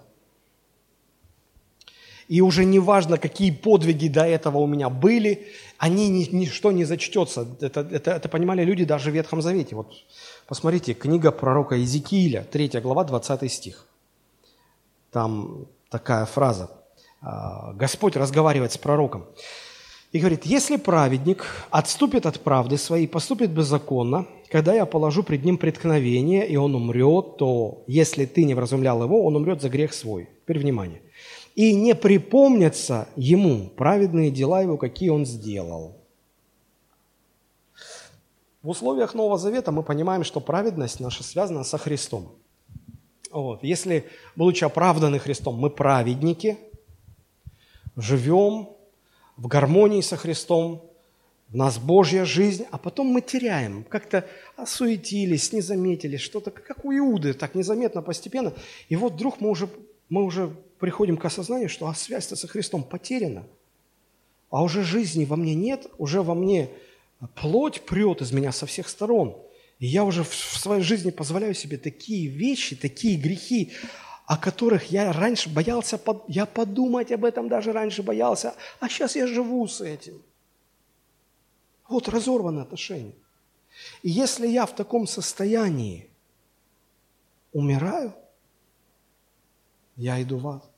И уже не важно, какие подвиги до этого у меня были, они ни, ничто не зачтется. Это, это, это понимали люди даже в Ветхом Завете. Вот посмотрите, книга пророка Иезекииля, 3 глава, 20 стих. Там такая фраза – а, Господь разговаривает с пророком и говорит, если праведник отступит от правды своей, поступит беззаконно, когда я положу пред ним преткновение, и он умрет, то если ты не вразумлял его, он умрет за грех свой. Теперь внимание. И не припомнятся ему праведные дела его, какие он сделал. В условиях Нового Завета мы понимаем, что праведность наша связана со Христом. Вот. Если, будучи оправданы Христом, мы праведники – живем в гармонии со Христом, У нас Божья жизнь, а потом мы теряем. Как-то осуетились, не заметили, что-то, как у Иуды, так незаметно, постепенно. И вот вдруг мы уже, мы уже приходим к осознанию, что а связь-то со Христом потеряна. А уже жизни во мне нет, уже во мне плоть прет из меня со всех сторон. И я уже в своей жизни позволяю себе такие вещи, такие грехи, о которых я раньше боялся, я подумать об этом даже раньше боялся, а сейчас я живу с этим – вот разорваны отношения. И если я в таком состоянии умираю, я иду в ад.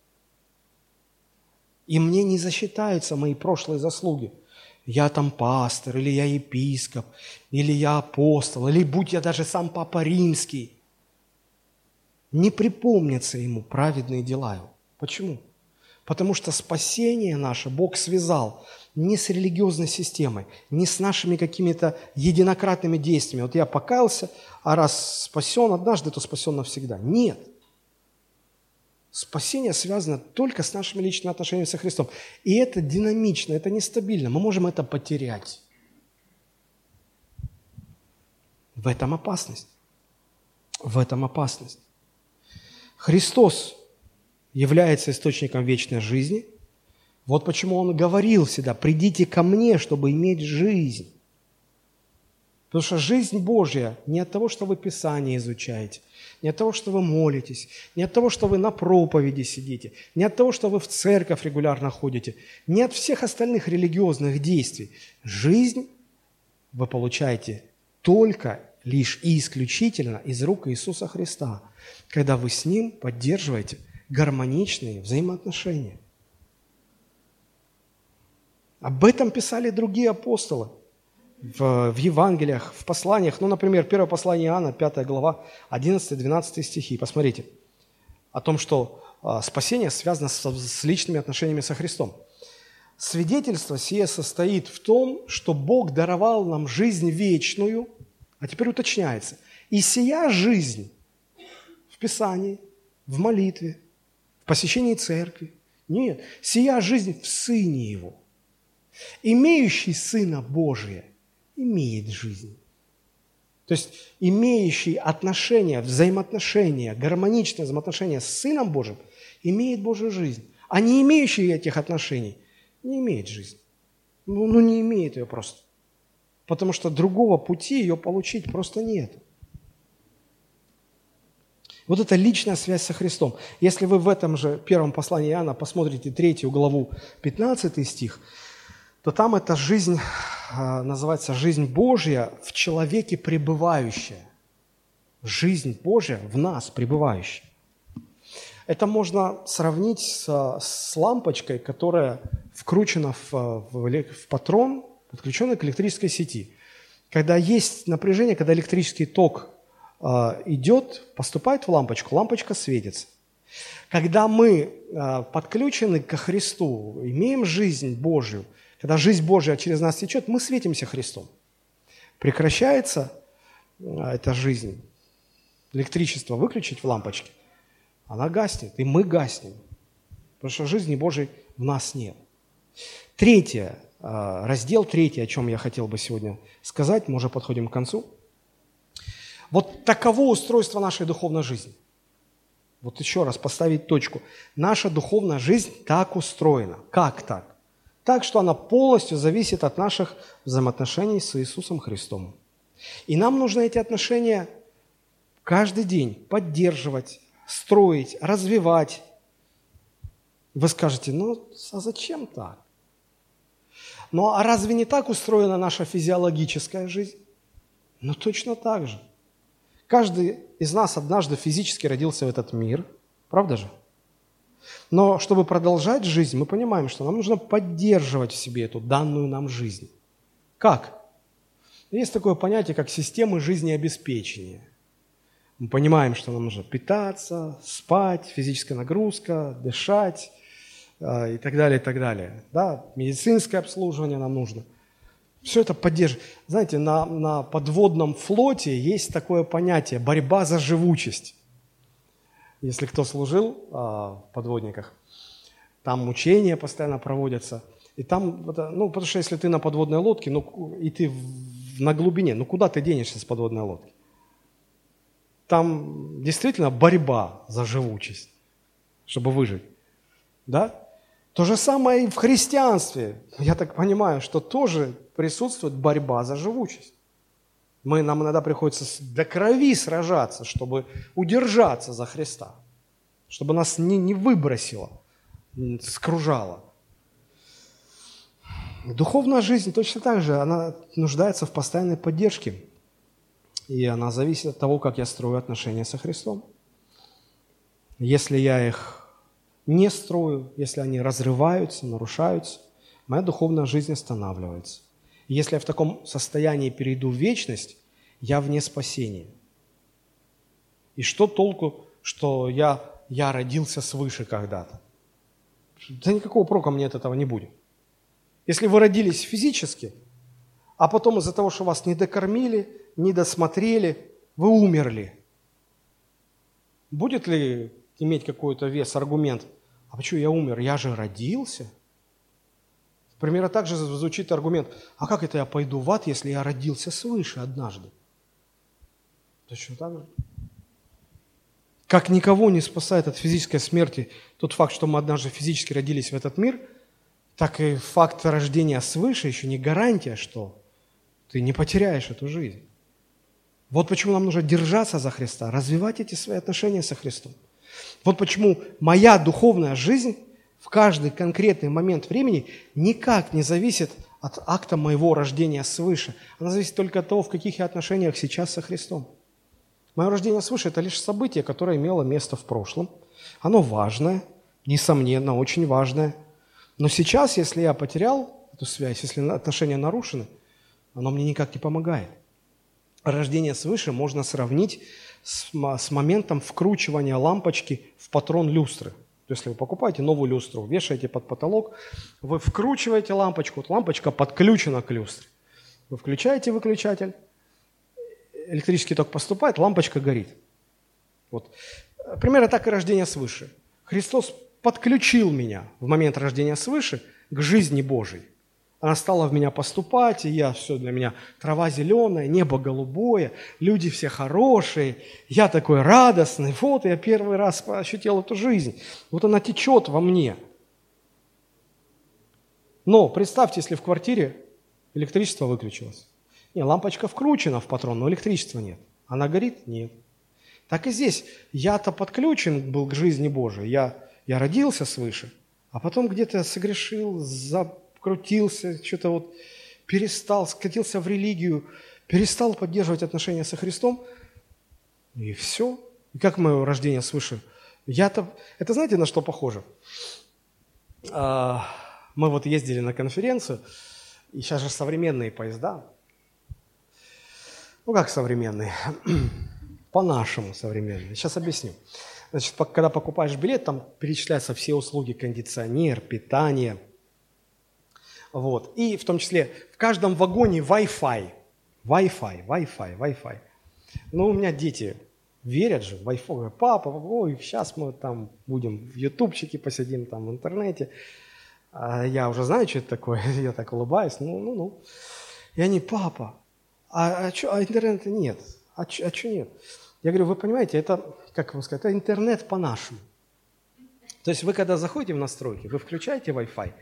И мне не засчитаются мои прошлые заслуги. Я там пастор, или я епископ, или я апостол, или будь я даже сам Папа Римский. Не припомнятся ему праведные дела его. Почему? Потому что спасение наше Бог связал не с религиозной системой, не с нашими какими-то единократными действиями. Вот я покаялся, а раз спасен однажды, то спасен навсегда. Нет. Спасение связано только с нашими личными отношениями со Христом. И это динамично, это нестабильно. Мы можем это потерять. В этом опасность. В этом опасность. Христос является источником вечной жизни – вот почему он говорил всегда, придите ко мне, чтобы иметь жизнь. Потому что жизнь Божья не от того, что вы Писание изучаете, не от того, что вы молитесь, не от того, что вы на проповеди сидите, не от того, что вы в церковь регулярно ходите, не от всех остальных религиозных действий. Жизнь вы получаете только лишь и исключительно из рук Иисуса Христа, когда вы с Ним поддерживаете гармоничные взаимоотношения. Об этом писали другие апостолы в, в Евангелиях, в посланиях. Ну, например, первое послание Иоанна, 5 глава, 11-12 стихи. Посмотрите. О том, что а, спасение связано с, с личными отношениями со Христом. Свидетельство сие состоит в том, что Бог даровал нам жизнь вечную, а теперь уточняется, и сия жизнь в Писании, в молитве, в посещении церкви. Нет, сия жизнь в Сыне Его – Имеющий Сына Божия имеет жизнь. То есть имеющий отношения, взаимоотношения, гармоничные взаимоотношения с Сыном Божьим имеет Божью жизнь. А не имеющий этих отношений не имеет жизни. Ну, ну не имеет ее просто. Потому что другого пути ее получить просто нет. Вот это личная связь со Христом. Если вы в этом же первом послании Иоанна посмотрите третью главу, 15 стих, то там эта жизнь а, называется жизнь Божья в человеке пребывающая. Жизнь Божья в нас пребывающая. Это можно сравнить с, с лампочкой, которая вкручена в, в, в патрон, подключенный к электрической сети. Когда есть напряжение, когда электрический ток э, идет, поступает в лампочку, лампочка светится. Когда мы э, подключены ко Христу, имеем жизнь Божью – когда жизнь Божья через нас течет, мы светимся Христом. Прекращается а, эта жизнь, электричество выключить в лампочке, она гаснет, и мы гаснем, потому что жизни Божьей в нас нет. Третье, а, раздел третий, о чем я хотел бы сегодня сказать, мы уже подходим к концу. Вот таково устройство нашей духовной жизни. Вот еще раз поставить точку. Наша духовная жизнь так устроена. Как так? Так что она полностью зависит от наших взаимоотношений с Иисусом Христом. И нам нужно эти отношения каждый день поддерживать, строить, развивать. Вы скажете, ну а зачем так? Ну а разве не так устроена наша физиологическая жизнь? Ну точно так же. Каждый из нас однажды физически родился в этот мир, правда же? Но чтобы продолжать жизнь, мы понимаем, что нам нужно поддерживать в себе эту данную нам жизнь. Как? Есть такое понятие, как системы жизнеобеспечения. Мы понимаем, что нам нужно питаться, спать, физическая нагрузка, дышать э, и так далее, и так далее. Да? Медицинское обслуживание нам нужно. Все это поддерживает. Знаете, на, на подводном флоте есть такое понятие – борьба за живучесть. Если кто служил а, в подводниках, там мучения постоянно проводятся. И там, ну, потому что если ты на подводной лодке, ну, и ты на глубине, ну, куда ты денешься с подводной лодки? Там действительно борьба за живучесть, чтобы выжить. Да? То же самое и в христианстве. Я так понимаю, что тоже присутствует борьба за живучесть. Мы, нам иногда приходится до крови сражаться, чтобы удержаться за Христа, чтобы нас не, не выбросило, скружало. Духовная жизнь точно так же, она нуждается в постоянной поддержке. И она зависит от того, как я строю отношения со Христом. Если я их не строю, если они разрываются, нарушаются, моя духовная жизнь останавливается. Если я в таком состоянии перейду в вечность, я вне спасения. И что толку, что я, я родился свыше когда-то? Да никакого прока мне от этого не будет. Если вы родились физически, а потом из-за того, что вас не докормили, не досмотрели, вы умерли, будет ли иметь какой-то вес аргумент, а почему я умер, я же родился? Примерно так же звучит аргумент, а как это я пойду в ад, если я родился свыше однажды? Точно так же. Как никого не спасает от физической смерти тот факт, что мы однажды физически родились в этот мир, так и факт рождения свыше еще не гарантия, что ты не потеряешь эту жизнь. Вот почему нам нужно держаться за Христа, развивать эти свои отношения со Христом. Вот почему моя духовная жизнь в каждый конкретный момент времени никак не зависит от акта моего рождения свыше. Она зависит только от того, в каких я отношениях сейчас со Христом. Мое рождение свыше – это лишь событие, которое имело место в прошлом. Оно важное, несомненно, очень важное. Но сейчас, если я потерял эту связь, если отношения нарушены, оно мне никак не помогает. Рождение свыше можно сравнить с, с моментом вкручивания лампочки в патрон люстры. Если вы покупаете новую люстру, вешаете под потолок, вы вкручиваете лампочку, вот лампочка подключена к люстре. Вы включаете выключатель, электрический ток поступает, лампочка горит. Вот. Примерно так и рождение свыше. Христос подключил меня в момент рождения свыше к жизни Божией. Она стала в меня поступать, и я все для меня трава зеленая, небо голубое, люди все хорошие, я такой радостный. Вот я первый раз ощутил эту жизнь. Вот она течет во мне. Но представьте, если в квартире электричество выключилось. Не, лампочка вкручена в патрон, но электричества нет. Она горит? Нет. Так и здесь. Я-то подключен был к жизни Божией. Я, я родился свыше, а потом где-то согрешил, закрутился, что-то вот перестал, скатился в религию, перестал поддерживать отношения со Христом. И все. И как мое рождение свыше? Я-то... Это знаете, на что похоже? А, мы вот ездили на конференцию, и сейчас же современные поезда, ну, как современный? По-нашему современный. Сейчас объясню. Значит, когда покупаешь билет, там перечисляются все услуги, кондиционер, питание. Вот. И в том числе в каждом вагоне Wi-Fi. Wi-Fi, Wi-Fi, Wi-Fi. Ну, у меня дети верят же в Wi-Fi. Папа, ой, сейчас мы там будем в ютубчике посидим, там в интернете. А я уже знаю, что это такое. Я так улыбаюсь. Ну, ну, ну. И они, папа, а, а, чё, а интернета нет. А, чё, а нет? Я говорю, вы понимаете, это, как вам сказать, это интернет по-нашему. То есть вы когда заходите в настройки, вы включаете Wi-Fi,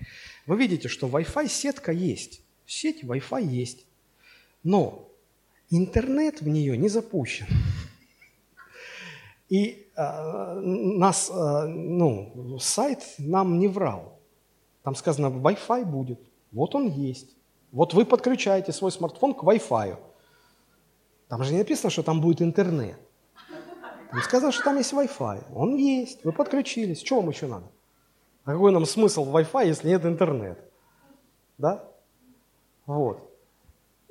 вы видите, что Wi-Fi сетка есть, сеть Wi-Fi есть, но интернет в нее не запущен. И э, нас, э, ну, сайт нам не врал. Там сказано, Wi-Fi будет, вот он есть. Вот вы подключаете свой смартфон к Wi-Fi. Там же не написано, что там будет интернет. Там сказано, что там есть Wi-Fi. Он есть, вы подключились. Чего вам еще надо? А какой нам смысл в Wi-Fi, если нет интернета? Да? Вот.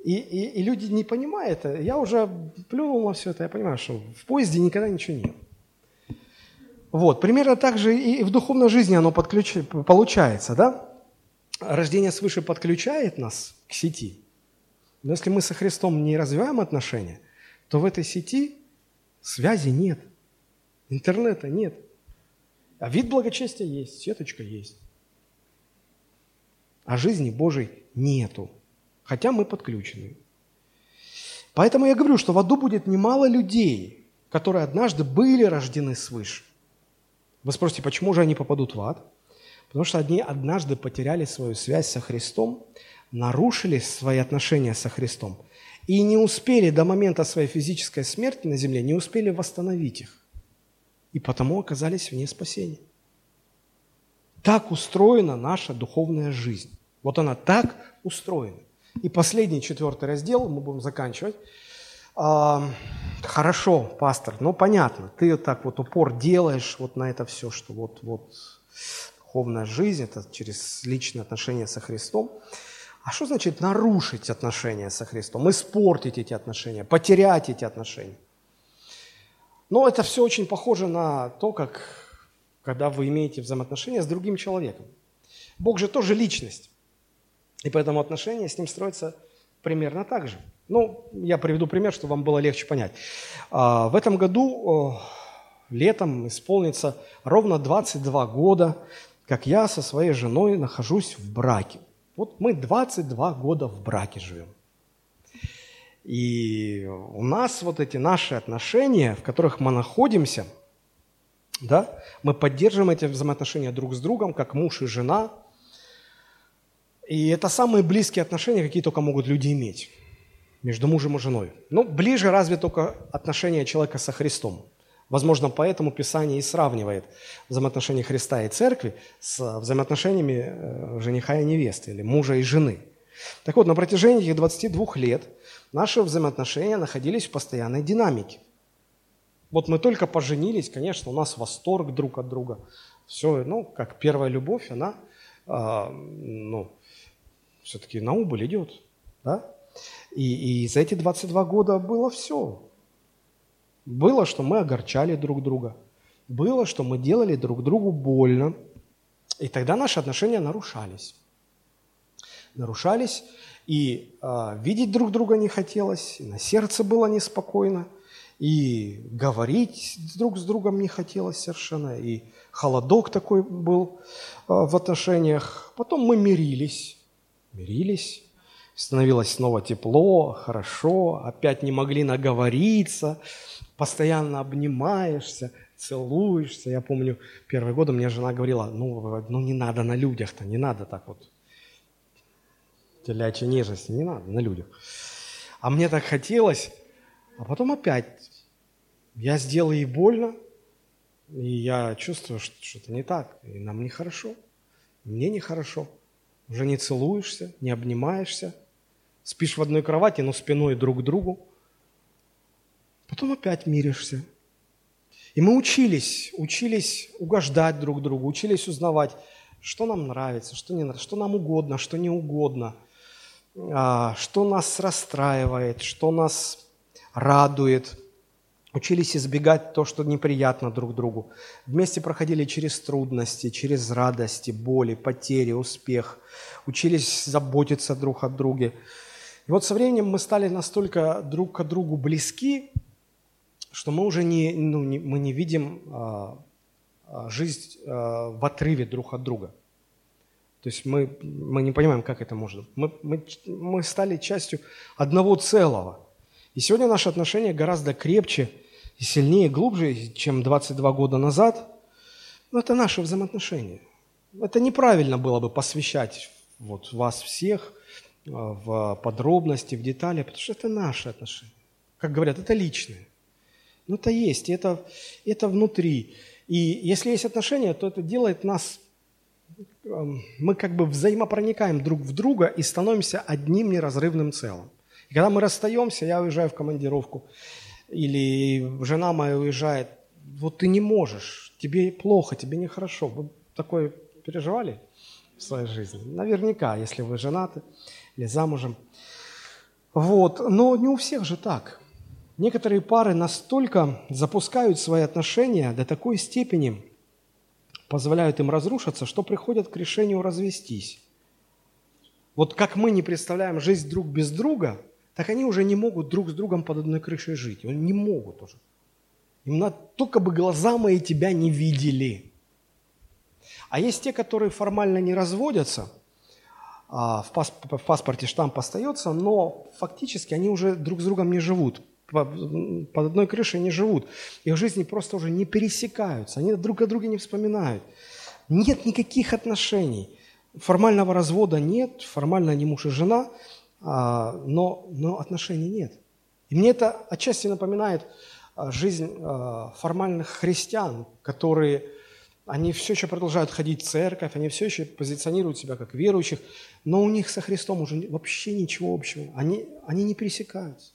И, и, и люди не понимают. Я уже плюнул на все это, я понимаю, что в поезде никогда ничего нет. Вот, примерно так же и в духовной жизни оно подключ... получается, да? рождение свыше подключает нас к сети, но если мы со Христом не развиваем отношения, то в этой сети связи нет, интернета нет. А вид благочестия есть, сеточка есть. а жизни Божьей нету, хотя мы подключены. Поэтому я говорю, что в аду будет немало людей, которые однажды были рождены свыше. Вы спросите, почему же они попадут в ад? Потому что они однажды потеряли свою связь со Христом, нарушили свои отношения со Христом и не успели до момента своей физической смерти на земле, не успели восстановить их. И потому оказались вне спасения. Так устроена наша духовная жизнь. Вот она так устроена. И последний, четвертый раздел, мы будем заканчивать. А, хорошо, пастор, ну понятно, ты так вот упор делаешь вот на это все, что вот, вот духовная жизнь, это через личные отношения со Христом. А что значит нарушить отношения со Христом, испортить эти отношения, потерять эти отношения? Ну, это все очень похоже на то, как когда вы имеете взаимоотношения с другим человеком. Бог же тоже личность. И поэтому отношения с ним строятся примерно так же. Ну, я приведу пример, чтобы вам было легче понять. А, в этом году летом исполнится ровно 22 года, как я со своей женой нахожусь в браке. Вот мы 22 года в браке живем. И у нас вот эти наши отношения, в которых мы находимся, да, мы поддерживаем эти взаимоотношения друг с другом, как муж и жена – и это самые близкие отношения, какие только могут люди иметь между мужем и женой. Ну, ближе разве только отношения человека со Христом. Возможно, поэтому Писание и сравнивает взаимоотношения Христа и Церкви с взаимоотношениями э, жениха и невесты, или мужа и жены. Так вот, на протяжении этих 22 лет наши взаимоотношения находились в постоянной динамике. Вот мы только поженились, конечно, у нас восторг друг от друга. Все, ну, как первая любовь, она, э, ну, все-таки на убыль идет. Да? И, и за эти 22 года было все. Было, что мы огорчали друг друга. Было, что мы делали друг другу больно. И тогда наши отношения нарушались. Нарушались, и э, видеть друг друга не хотелось, и на сердце было неспокойно, и говорить друг с другом не хотелось совершенно, и холодок такой был э, в отношениях. Потом мы мирились, мирились, становилось снова тепло, хорошо, опять не могли наговориться, постоянно обнимаешься, целуешься. Я помню, первые годы мне жена говорила, ну, ну не надо на людях-то, не надо так вот. Телячья нежность, не надо на людях. А мне так хотелось, а потом опять я сделал ей больно, и я чувствую, что что-то не так, и нам нехорошо, мне нехорошо. Уже не целуешься, не обнимаешься, спишь в одной кровати, но спиной друг к другу. Потом опять миришься. И мы учились, учились угождать друг другу, учились узнавать, что нам нравится, что не нравится, что нам угодно, что не угодно, а, что нас расстраивает, что нас радует – Учились избегать то, что неприятно друг другу. Вместе проходили через трудности, через радости, боли, потери, успех. Учились заботиться друг о друге. И вот со временем мы стали настолько друг к другу близки, что мы уже не, ну, не, мы не видим а, а, жизнь а, в отрыве друг от друга. То есть мы, мы не понимаем, как это можно. Мы, мы, мы стали частью одного целого. И сегодня наши отношения гораздо крепче – и сильнее, глубже, чем 22 года назад, но это наши взаимоотношения. Это неправильно было бы посвящать вот вас всех а, в подробности, в детали, потому что это наши отношения. Как говорят, это личное. Но это есть, это, это внутри. И если есть отношения, то это делает нас, мы как бы взаимопроникаем друг в друга и становимся одним неразрывным целым. И когда мы расстаемся, я уезжаю в командировку, или жена моя уезжает, вот ты не можешь, тебе плохо, тебе нехорошо. Вы такое переживали в своей жизни? Наверняка, если вы женаты или замужем. Вот, но не у всех же так. Некоторые пары настолько запускают свои отношения до такой степени, позволяют им разрушиться, что приходят к решению развестись. Вот как мы не представляем жизнь друг без друга – так они уже не могут друг с другом под одной крышей жить. Они не могут уже. Им надо, только бы глаза мои тебя не видели. А есть те, которые формально не разводятся, а, в, пасп в паспорте штамп остается, но фактически они уже друг с другом не живут, под одной крышей не живут. Их жизни просто уже не пересекаются, они друг о друге не вспоминают. Нет никаких отношений. Формального развода нет, формально они муж и жена, а, но, но отношений нет. И мне это отчасти напоминает а, жизнь формальных христиан, которые они все еще продолжают ходить в церковь, они все еще позиционируют себя как верующих, но у них со Христом уже вообще ничего общего. Они, они не пересекаются.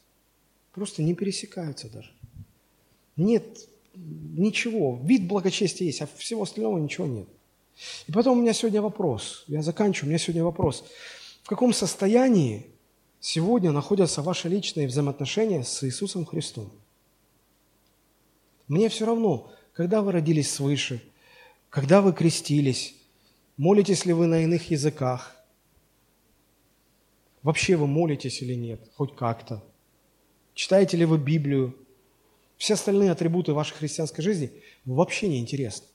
Просто не пересекаются даже. Нет ничего. Вид благочестия есть, а всего остального ничего нет. И потом у меня сегодня вопрос. Я заканчиваю. У меня сегодня вопрос. В каком состоянии сегодня находятся ваши личные взаимоотношения с Иисусом Христом? Мне все равно, когда вы родились свыше – когда вы крестились, молитесь ли вы на иных языках? Вообще вы молитесь или нет, хоть как-то? Читаете ли вы Библию? Все остальные атрибуты вашей христианской жизни вообще не интересны.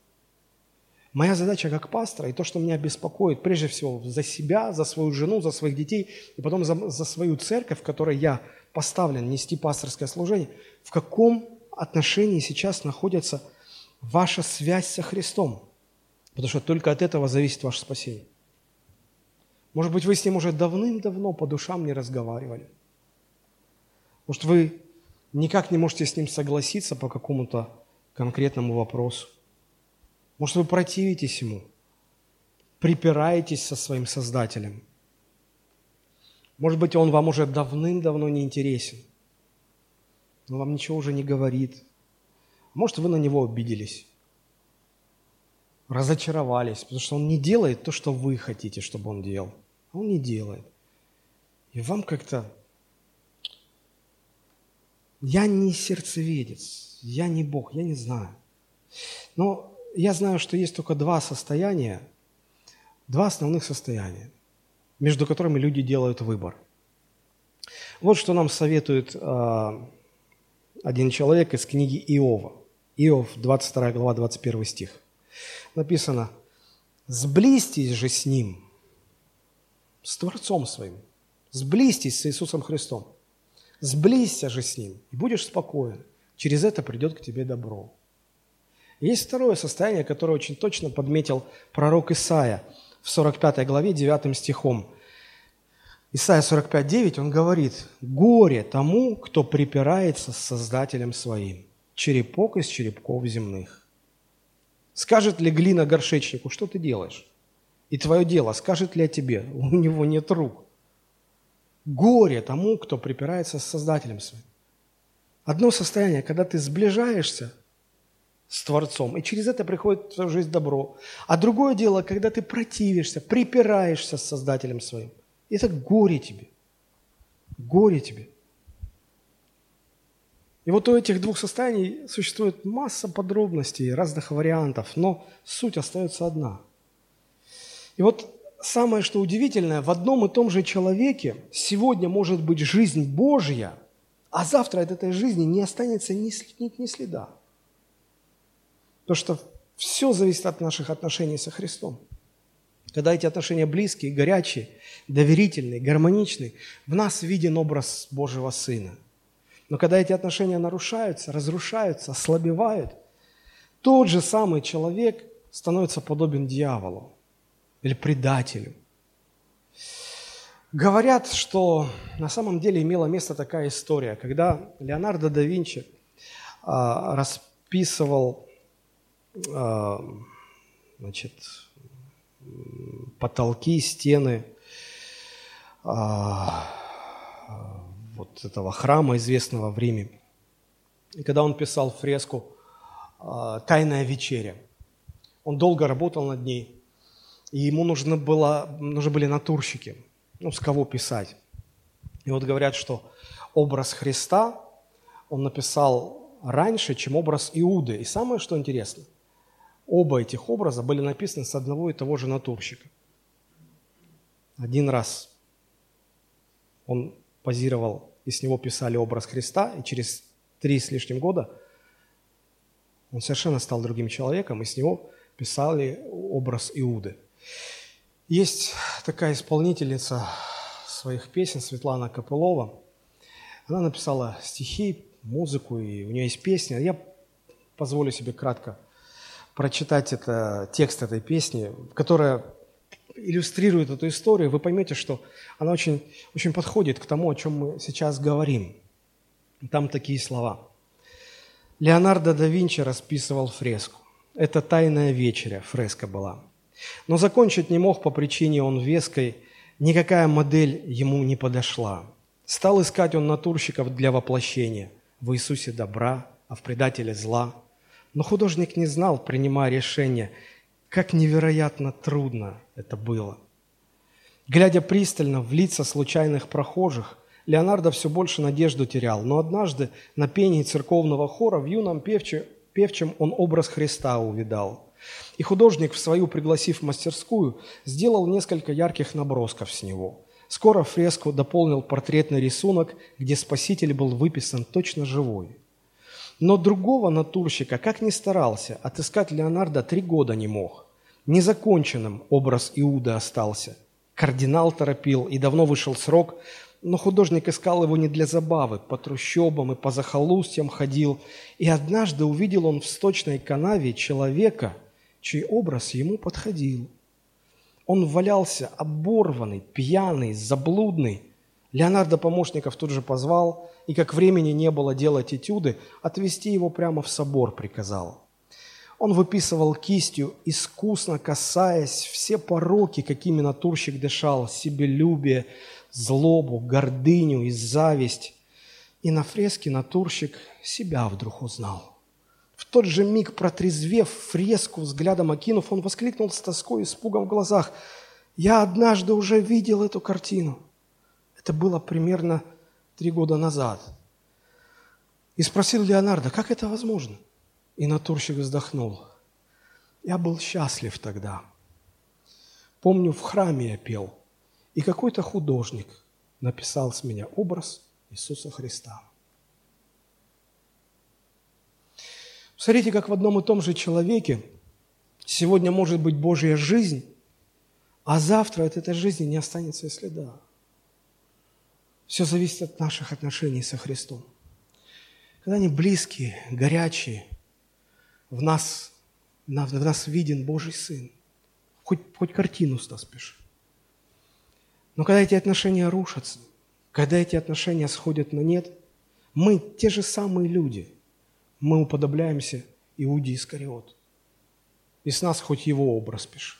Моя задача как пастора и то, что меня беспокоит, прежде всего за себя, за свою жену, за своих детей, и потом за, за свою церковь, в которой я поставлен нести пасторское служение, в каком отношении сейчас находятся ваша связь со Христом. Потому что только от этого зависит ваше спасение. Может быть, вы с Ним уже давным-давно по душам не разговаривали. Может, вы никак не можете с Ним согласиться по какому-то конкретному вопросу. Может, вы противитесь Ему, припираетесь со своим Создателем. Может быть, Он вам уже давным-давно не интересен, но вам ничего уже не говорит – может, вы на него обиделись, разочаровались, потому что он не делает то, что вы хотите, чтобы он делал. Он не делает. И вам как-то... Я не сердцеведец, я не Бог, я не знаю. Но я знаю, что есть только два состояния, два основных состояния, между которыми люди делают выбор. Вот что нам советует э, один человек из книги Иова. Иов, 22 глава, 21 стих. Написано, «Сблизьтесь же с Ним, с Творцом Своим, сблизьтесь с Иисусом Христом, сблизься же с Ним, и будешь спокоен. Через это придет к тебе добро». Есть второе состояние, которое очень точно подметил пророк Исаия в 45 главе 9 стихом. Исайя 45, 9, он говорит, «Горе тому, кто припирается с Создателем своим» черепок из черепков земных. Скажет ли глина горшечнику, что ты делаешь? И твое дело, скажет ли о тебе, у него нет рук. Горе тому, кто припирается с Создателем своим. Одно состояние, когда ты сближаешься с Творцом, и через это приходит в твою жизнь добро. А другое дело, когда ты противишься, припираешься с Создателем своим. Это горе тебе. Горе тебе. И вот у этих двух состояний существует масса подробностей, разных вариантов, но суть остается одна. И вот самое, что удивительное, в одном и том же человеке сегодня может быть жизнь Божья, а завтра от этой жизни не останется ни, ни, следа. Потому что все зависит от наших отношений со Христом. Когда эти отношения близкие, горячие, доверительные, гармоничные, в нас виден образ Божьего Сына – но когда эти отношения нарушаются, разрушаются, ослабевают, тот же самый человек становится подобен дьяволу или предателю. Говорят, что на самом деле имела место такая история, когда Леонардо да Винчи а, расписывал а, значит, потолки, стены а, вот этого храма, известного в Риме. И когда он писал фреску «Тайная вечеря», он долго работал над ней, и ему нужно было, нужны были натурщики, ну, с кого писать. И вот говорят, что образ Христа он написал раньше, чем образ Иуды. И самое, что интересно, оба этих образа были написаны с одного и того же натурщика. Один раз он позировал, и с него писали образ Христа, и через три с лишним года он совершенно стал другим человеком, и с него писали образ Иуды. Есть такая исполнительница своих песен, Светлана Копылова. Она написала стихи, музыку, и у нее есть песня. Я позволю себе кратко прочитать это, текст этой песни, которая иллюстрирует эту историю. Вы поймете, что она очень, очень подходит к тому, о чем мы сейчас говорим. Там такие слова. Леонардо да Винчи расписывал фреску. Это «Тайная вечеря» фреска была. Но закончить не мог по причине он веской, никакая модель ему не подошла. Стал искать он натурщиков для воплощения в Иисусе добра, а в предателе зла. Но художник не знал, принимая решение, как невероятно трудно это было. Глядя пристально в лица случайных прохожих, Леонардо все больше надежду терял, но однажды на пении церковного хора в юном певче, певчем он образ Христа увидал. И художник, в свою пригласив мастерскую, сделал несколько ярких набросков с него. Скоро фреску дополнил портретный рисунок, где Спаситель был выписан точно живой. Но другого натурщика, как ни старался, отыскать Леонардо три года не мог. Незаконченным образ Иуда остался. Кардинал торопил, и давно вышел срок, но художник искал его не для забавы, по трущобам и по захолустьям ходил, и однажды увидел он в сточной канаве человека, чей образ ему подходил. Он валялся оборванный, пьяный, заблудный. Леонардо помощников тут же позвал, и как времени не было делать этюды, отвести его прямо в собор приказал. Он выписывал кистью, искусно касаясь все пороки, какими натурщик дышал, себелюбие, злобу, гордыню и зависть. И на фреске натурщик себя вдруг узнал. Тот же миг, протрезвев, фреску взглядом окинув, он воскликнул с тоской и испугом в глазах. «Я однажды уже видел эту картину. Это было примерно три года назад». И спросил Леонардо, как это возможно? И натурщик вздохнул. Я был счастлив тогда. Помню, в храме я пел – и какой-то художник написал с меня образ Иисуса Христа. Смотрите, как в одном и том же человеке сегодня может быть Божья жизнь, а завтра от этой жизни не останется и следа. Все зависит от наших отношений со Христом. Когда они близкие, горячие, в нас, в нас виден Божий Сын. Хоть, хоть картину с нас пиши. Но когда эти отношения рушатся, когда эти отношения сходят на нет, мы те же самые люди. Мы уподобляемся Иуде Искариот. И с нас хоть его образ пиши.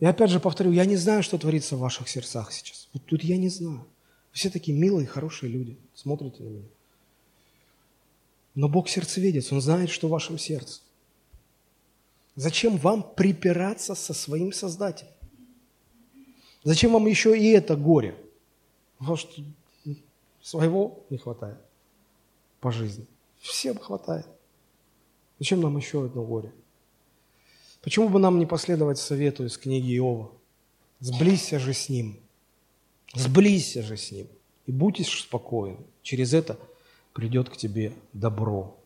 И опять же повторю, я не знаю, что творится в ваших сердцах сейчас. Вот тут я не знаю. Все такие милые, хорошие люди. Смотрите на меня. Но Бог сердцеведец, Он знает, что в вашем сердце. Зачем вам припираться со своим Создателем? Зачем вам еще и это горе? Потому что своего не хватает по жизни. Всем хватает. Зачем нам еще одно горе? Почему бы нам не последовать совету из книги Иова? Сблизься же с ним. Сблизься же с ним. И будешь спокоен. Через это придет к тебе добро.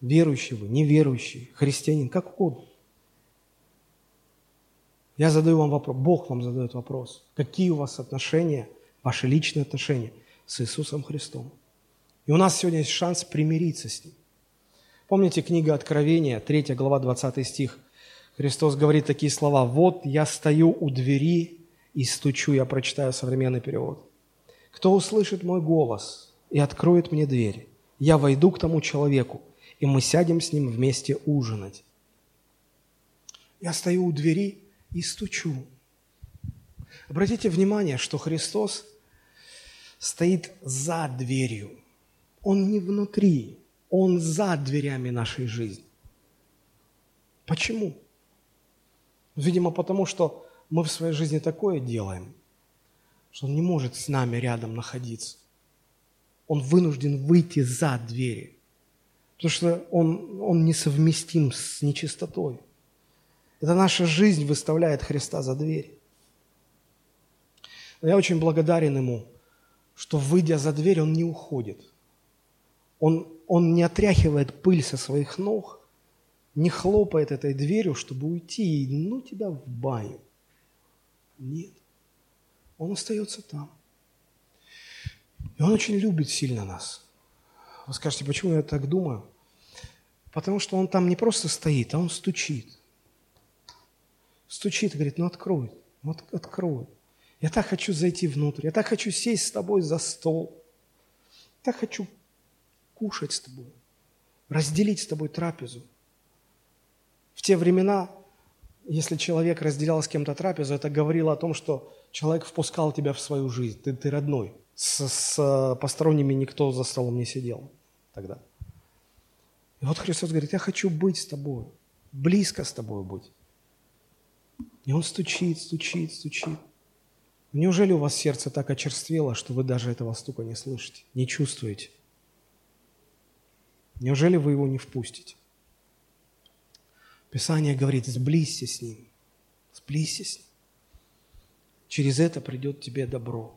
Верующий вы, неверующий, христианин, как угодно. Я задаю вам вопрос, Бог вам задает вопрос, какие у вас отношения, ваши личные отношения с Иисусом Христом. И у нас сегодня есть шанс примириться с Ним. Помните книга Откровения, 3 глава, 20 стих. Христос говорит такие слова. «Вот я стою у двери и стучу». Я прочитаю современный перевод. «Кто услышит мой голос и откроет мне дверь, я войду к тому человеку, и мы сядем с ним вместе ужинать». Я стою у двери и стучу. Обратите внимание, что Христос стоит за дверью. Он не внутри, Он за дверями нашей жизни. Почему? Видимо, потому что мы в своей жизни такое делаем, что Он не может с нами рядом находиться. Он вынужден выйти за двери, потому что Он, он несовместим с нечистотой. Это наша жизнь выставляет Христа за дверь. Но я очень благодарен Ему, что, выйдя за дверь, Он не уходит. Он, он не отряхивает пыль со своих ног, не хлопает этой дверью, чтобы уйти и ну тебя в баню. Нет. Он остается там. И он очень любит сильно нас. Вы скажете, почему я так думаю? Потому что он там не просто стоит, а он стучит. Стучит и говорит, ну открой, ну открой. Я так хочу зайти внутрь, я так хочу сесть с тобой за стол. Я так хочу кушать с тобой, разделить с тобой трапезу. В те времена, если человек разделял с кем-то трапезу, это говорило о том, что человек впускал тебя в свою жизнь, ты, ты родной. С, с посторонними никто за столом не сидел тогда. И вот Христос говорит, я хочу быть с тобой, близко с тобой быть. И он стучит, стучит, стучит. Неужели у вас сердце так очерствело, что вы даже этого стука не слышите, не чувствуете? Неужели вы его не впустите? Писание говорит, сблизься с ним, сблизься с ним. Через это придет тебе добро.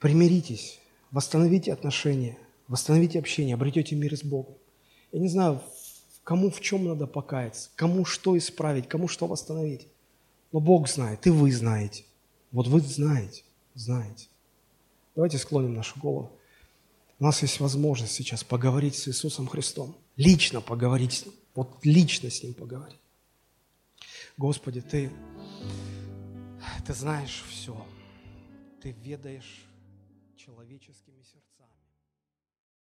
Примиритесь, восстановите отношения, восстановите общение, обретете мир с Богом. Я не знаю, кому в чем надо покаяться, кому что исправить, кому что восстановить. Но Бог знает, и вы знаете. Вот вы знаете, знаете. Давайте склоним нашу голову. У нас есть возможность сейчас поговорить с Иисусом Христом. Лично поговорить с Ним. Вот лично с Ним поговорить. Господи, Ты, Ты знаешь все. Ты ведаешь человеческими сердцами.